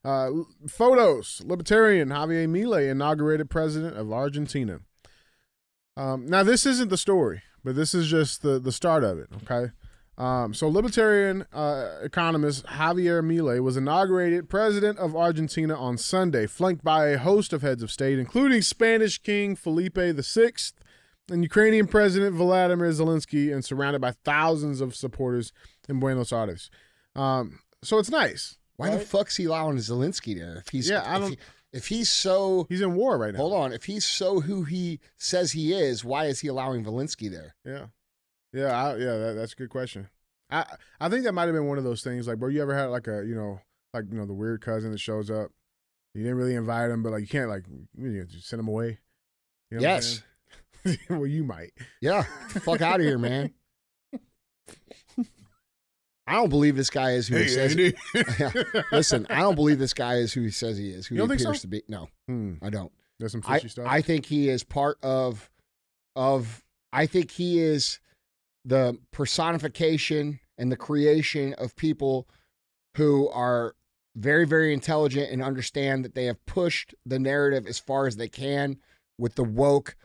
uh, Photos Libertarian Javier Milei inaugurated president of Argentina. Um, now, this isn't the story, but this is just the, the start of it, okay? Um, so, libertarian uh, economist Javier Milei was inaugurated president of Argentina on Sunday, flanked by a host of heads of state, including Spanish King Felipe VI and Ukrainian President Vladimir Zelensky, and surrounded by thousands of supporters in Buenos Aires. Um, so it's nice. why the Right. fuck's he allowing Zelensky there? If he's Yeah, I don't- he- if he's so He's in war right now. hold on, if he's so who he says he is, why is he allowing Zelensky there? Yeah, yeah, I, yeah. That, that's a good question. I I think that might have been one of those things. Like, bro, you ever had like a you know like you know the weird cousin that shows up. You didn't really invite him, but like you can't like you know, just send him away. You know Yes. well, you might. Yeah, fuck out of here, man. I don't believe this guy is who he says. Yeah. Listen, I don't believe this guy is who he says he is. Who he think so? appears to be. No, Hmm, I don't. there's some I, fishy stuff. I think he is part of of I think he is the personification and the creation of people who are very very intelligent and understand that they have pushed the narrative as far as they can with the woke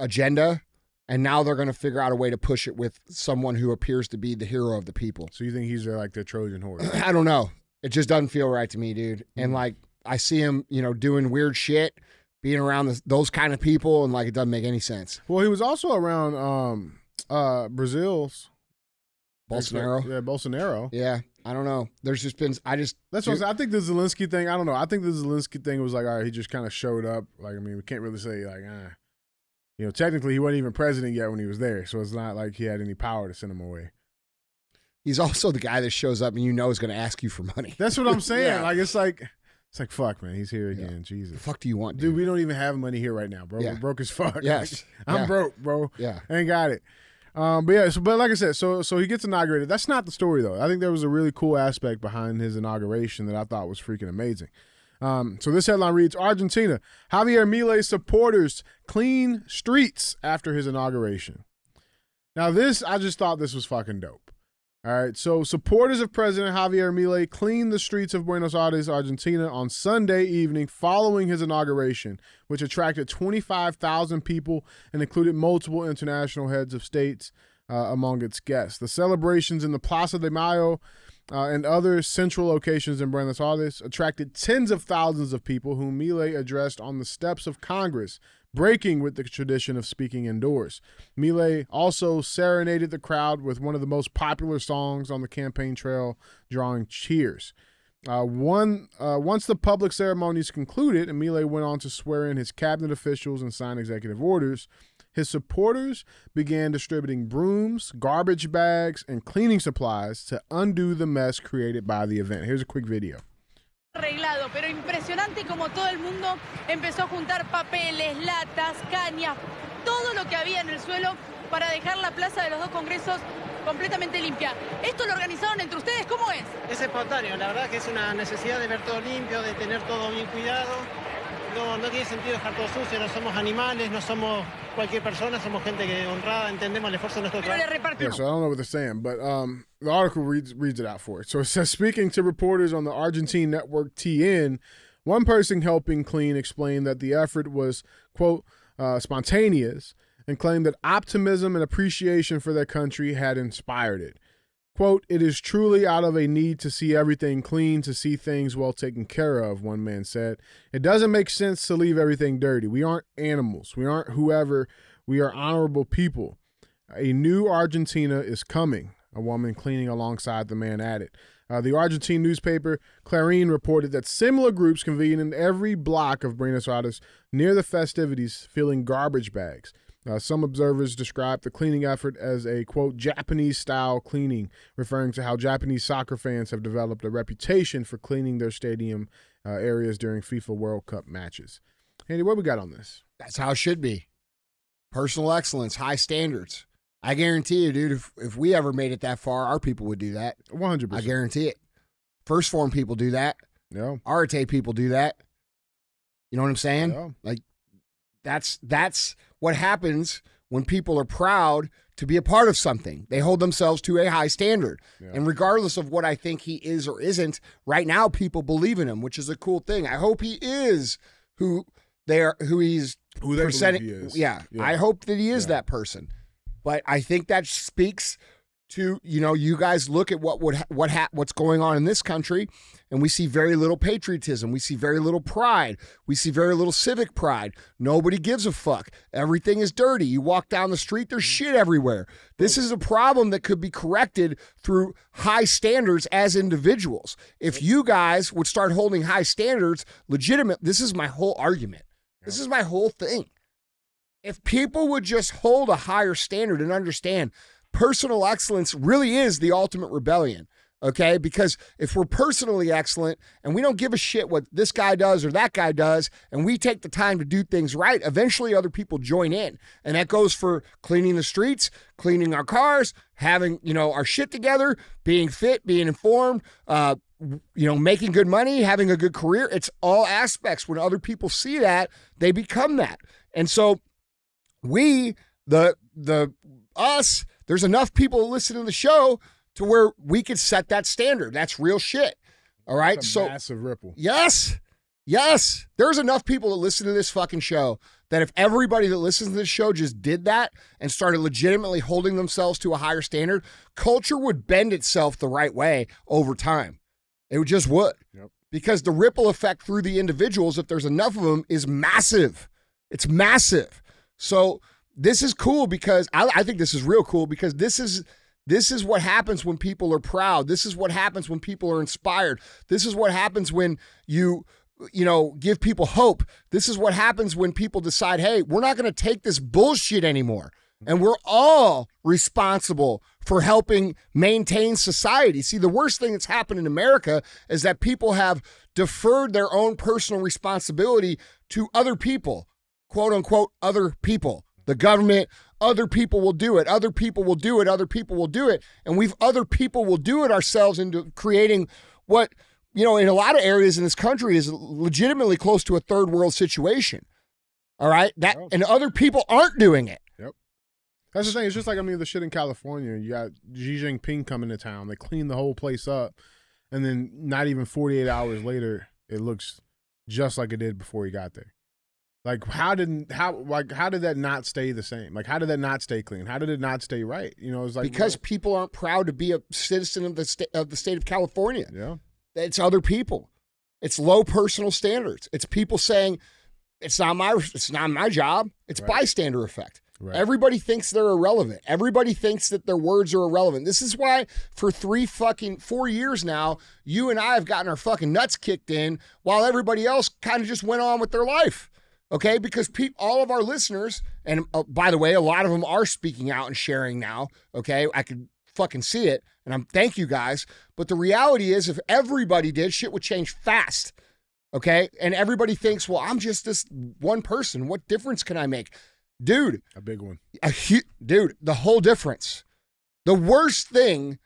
agenda and now they're going to figure out a way to push it with someone who appears to be the hero of the people. so you think he's uh, like the Trojan horse? I don't know. It just doesn't feel right to me, dude. And Mhm. like I see him, you know, doing weird shit, being around this, those kind of people, and like it doesn't make any sense. well, he was also around um uh Brazil's Bolsonaro. Yeah, Bolsonaro. Yeah, I don't know. There's just been. I just. That's what I'm. I think the Zelensky thing. I don't know. I think the Zelensky thing was like, all right, he just kind of showed up. Like, I mean, we can't really say like, ah, you know, technically he wasn't even president yet when he was there, so it's not like he had any power to send him away. He's also the guy that shows up and you know is going to ask you for money. That's what I'm saying. Yeah. Like, it's like, it's like, fuck, man, he's here Yeah. again. the Jesus, fuck do you want, dude, dude? we don't even have money here right now, bro. Yeah. We're broke as fuck. Yes. I'm Yeah. broke, bro. yeah. Ain't got it. Um, but yeah, so but like I said, so so he gets inaugurated. That's not the story though. I think there was a really cool aspect behind his inauguration that I thought was freaking amazing. Um, so this headline reads Argentina, Javier Milei supporters clean streets after his inauguration. Now, this, I just thought this was fucking dope. All right, so supporters of President Javier Milei cleaned the streets of Buenos Aires, Argentina on Sunday evening following his inauguration, which attracted 25,000 people and included multiple international heads of states uh, among its guests. The celebrations in the Plaza de Mayo uh, and other central locations in Buenos Aires attracted tens of thousands of people whom Milei addressed on the steps of Congress breaking with the tradition of speaking indoors. Milei also serenaded the crowd with one of the most popular songs on the campaign trail, drawing cheers. Uh, one uh, once the public ceremonies concluded, and went on to swear in his cabinet officials and sign executive orders. His supporters began distributing brooms, garbage bags, and cleaning supplies to undo the mess created by the event. Here's a quick video. Arreglado, pero impresionante como todo el mundo empezó a juntar papeles, latas, cañas, todo lo que había en el suelo para dejar la plaza de los dos congresos completamente limpia. ¿Esto lo organizaron entre ustedes? ¿Cómo es? Es espontáneo, la verdad que es una necesidad de ver todo limpio, de tener todo bien cuidado. No, no tiene sentido dejar todo sucio, no somos animales, no somos cualquier persona, somos gente que honrada, entendemos el esfuerzo de nuestro Pero le trabajo. repartió. Yeah, so I don't know what they're saying, but um, the article reads reads it out for it. So it says, speaking to reporters on the Argentine network TN, one person helping clean explained that the effort was quote uh, spontaneous and claimed that optimism and appreciation for their country had inspired it. Quote, it is truly out of a need to see everything clean, to see things well taken care of, one man said. It doesn't make sense to leave everything dirty. We aren't animals. We aren't whoever. We are honorable people. A new Argentina is coming, a woman cleaning alongside the man added. Uh, the Argentine newspaper Clarín reported that similar groups convened in every block of Buenos Aires near the festivities filling garbage bags. Uh, some observers describe the cleaning effort as a quote Japanese style cleaning, referring to how Japanese soccer fans have developed a reputation for cleaning their stadium uh, areas during FIFA World Cup matches. Andy, what we got on this? That's how it should be. Personal excellence, high standards. I guarantee you, dude, if, if we ever made it that far, our people would do that. One hundred percent. I guarantee it. 1st Phorm people do that. Yeah. Arate people do that. You know what I'm saying? Yeah. That's that's what happens when people are proud to be a part of something. They hold themselves to a high standard. Yeah. And regardless of what I think he is or isn't, right now people believe in him, which is a cool thing. I hope he is who they are who he's Who they presenting. believe he is. Yeah, Yeah. I hope that he is Yeah. that person. But I think that speaks to you know you guys look at what would ha- what ha- what's going on in this country and we see very little patriotism. We see very little pride. We see very little civic pride. Nobody gives a fuck. Everything is dirty. You walk down the street there's shit everywhere. This is a problem that could be corrected through high standards as individuals. If you guys would start holding high standards legitimate this is my whole argument. This is my whole thing. If people would just hold a higher standard and understand personal excellence really is the ultimate rebellion. Okay. Because if we're personally excellent and we don't give a shit what this guy does or that guy does, and we take the time to do things right, eventually other people join in. And that goes for cleaning the streets, cleaning our cars, having, you know, our shit together, being fit, being informed, uh, you know, making good money, having a good career. It's all aspects. When other people see that, they become that. And so we the the us there's enough people that listen to the show to where we could set that standard. That's real shit. All right? So massive ripple. yes. Yes. There's enough people that listen to this fucking show that if everybody that listens to this show just did that and started legitimately holding themselves to a higher standard culture would bend itself the right way over time. It would just would. Yep. because the ripple effect through the individuals if there's enough of them is massive. It's massive. So this is cool because I, I think this is real cool because this is this is what happens when people are proud. This is what happens when people are inspired. This is what happens when you you know give people hope. This is what happens when people decide, "Hey, we're not going to take this bullshit anymore." And we're all responsible for helping maintain society. See, the worst thing that's happened in America is that people have deferred their own personal responsibility to other people quote unquote other people. The government, other people will do it. Other people will do it. Other people will do it. And we've other people will do it ourselves into creating what you know, in a lot of areas in this country is legitimately close to a third world situation. All right? That and other people aren't doing it. Yep. That's the thing. It's just like I mean the shit in California. You got Xi Jinping coming to town. They clean the whole place up, and then not even forty eight hours later, it looks just like it did before he got there. Like how did how like how did that not stay the same? Like how did that not stay clean? How did it not stay right? You know, it's like because people aren't proud to be a citizen of the state of the state of California. yeah, It's other people. It's low personal standards. It's people saying it's not my it's not my job. It's Right. bystander effect. right. Everybody thinks they're irrelevant. Everybody thinks that their words are irrelevant. This is why for three fucking four years now, you and I have gotten our fucking nuts kicked in while everybody else kind of just went on with their life. Okay, because pe- all of our listeners, and uh, by the way, a lot of them are speaking out and sharing now. Okay, I could fucking see it, and I'm thank you guys. But the reality is, if everybody did, shit would change fast. Okay, and everybody thinks, well, I'm just this one person. What difference can I make, dude? a big one. a hu- dude, the whole difference. The worst thing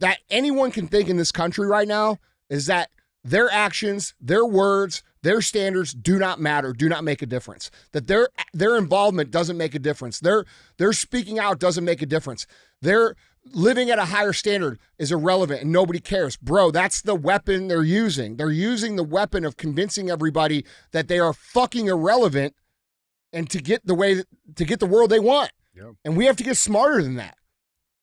that anyone can think in this country right now is that their actions, their words, their standards do not matter, do not make a difference. That their their involvement doesn't make a difference. Their their speaking out doesn't make a difference. Their living at a higher standard is irrelevant and nobody cares. Bro, that's the weapon they're using. They're using the weapon of convincing everybody that they are fucking irrelevant and to get the way to get the world they want. Yep. And we have to get smarter than that.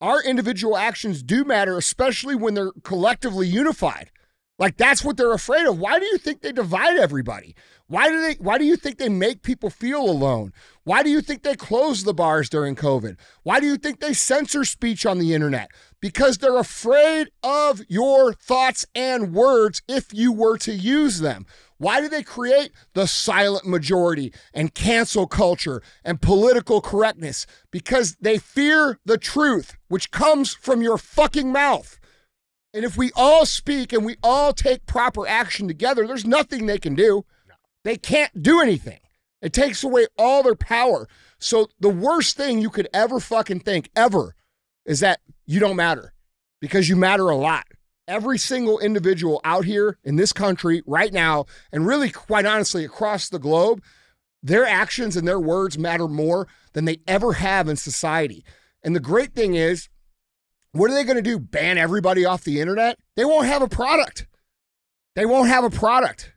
Our individual actions do matter, especially when they're collectively unified. Like that's what they're afraid of. Why do you think they divide everybody? Why do they why do you think they make people feel alone? Why do you think they close the bars during COVID? Why do you think they censor speech on the internet? Because they're afraid of your thoughts and words if you were to use them. Why do they create the silent majority and cancel culture and political correctness? Because they fear the truth, which comes from your fucking mouth. And if we all speak and we all take proper action together, there's nothing they can do. They can't do anything. It takes away all their power. So the worst thing you could ever fucking think, ever, is that you don't matter because you matter a lot. Every single individual out here in this country right now, and really, quite honestly, across the globe, their actions and their words matter more than they ever have in society. And the great thing is, what are they going to do? Ban everybody off the internet? They won't have a product. They won't have a product.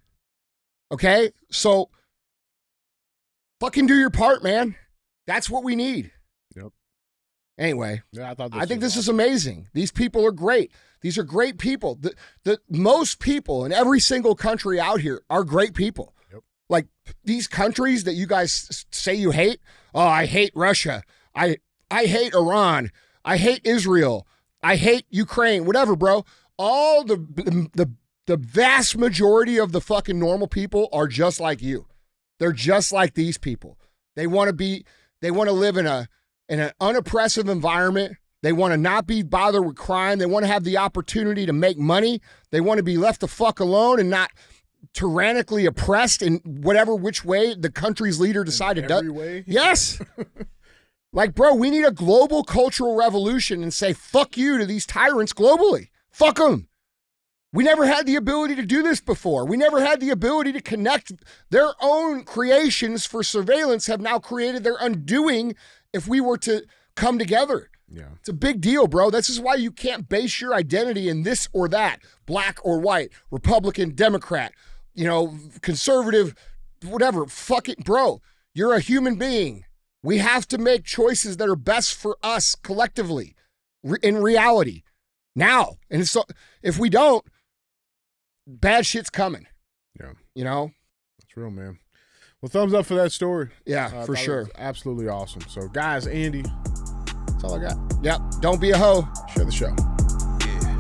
Okay? So fucking do your part, man. That's what we need. Yep. Anyway, Yeah, I thought. I think this is amazing. These people are great. These are great people. The, the most people in every single country out here are great people. Yep. Like these countries that you guys say you hate. Oh, I hate Russia. I I hate Iran. I hate Israel. I hate Ukraine. Whatever, bro. All the the the vast majority of the fucking normal people are just like you. They're just like these people. They want to be they want to live in a in an unoppressive environment. They want to not be bothered with crime. They want to have the opportunity to make money. They want to be left the fuck alone and not tyrannically oppressed in whatever which way the country's leader decided every to. way. Yes. like, bro, we need a global cultural revolution and say fuck you to these tyrants globally. Fuck them. We never had the ability to do this before. We never had the ability to connect. Their own creations for surveillance have now created their undoing if we were to come together. Yeah. It's a big deal, bro. This is why you can't base your identity in this or that, black or white, Republican, Democrat, you know, conservative, whatever. Fuck it, bro. You're a human being. We have to make choices that are best for us collectively in reality now. And so if we don't, bad shit's coming, Yeah. you know? That's real, man. Well, thumbs up for that story. Yeah, Uh, for sure. Absolutely awesome. So, guys, Andy, that's all I got. Yep. Don't be a hoe. Share the show.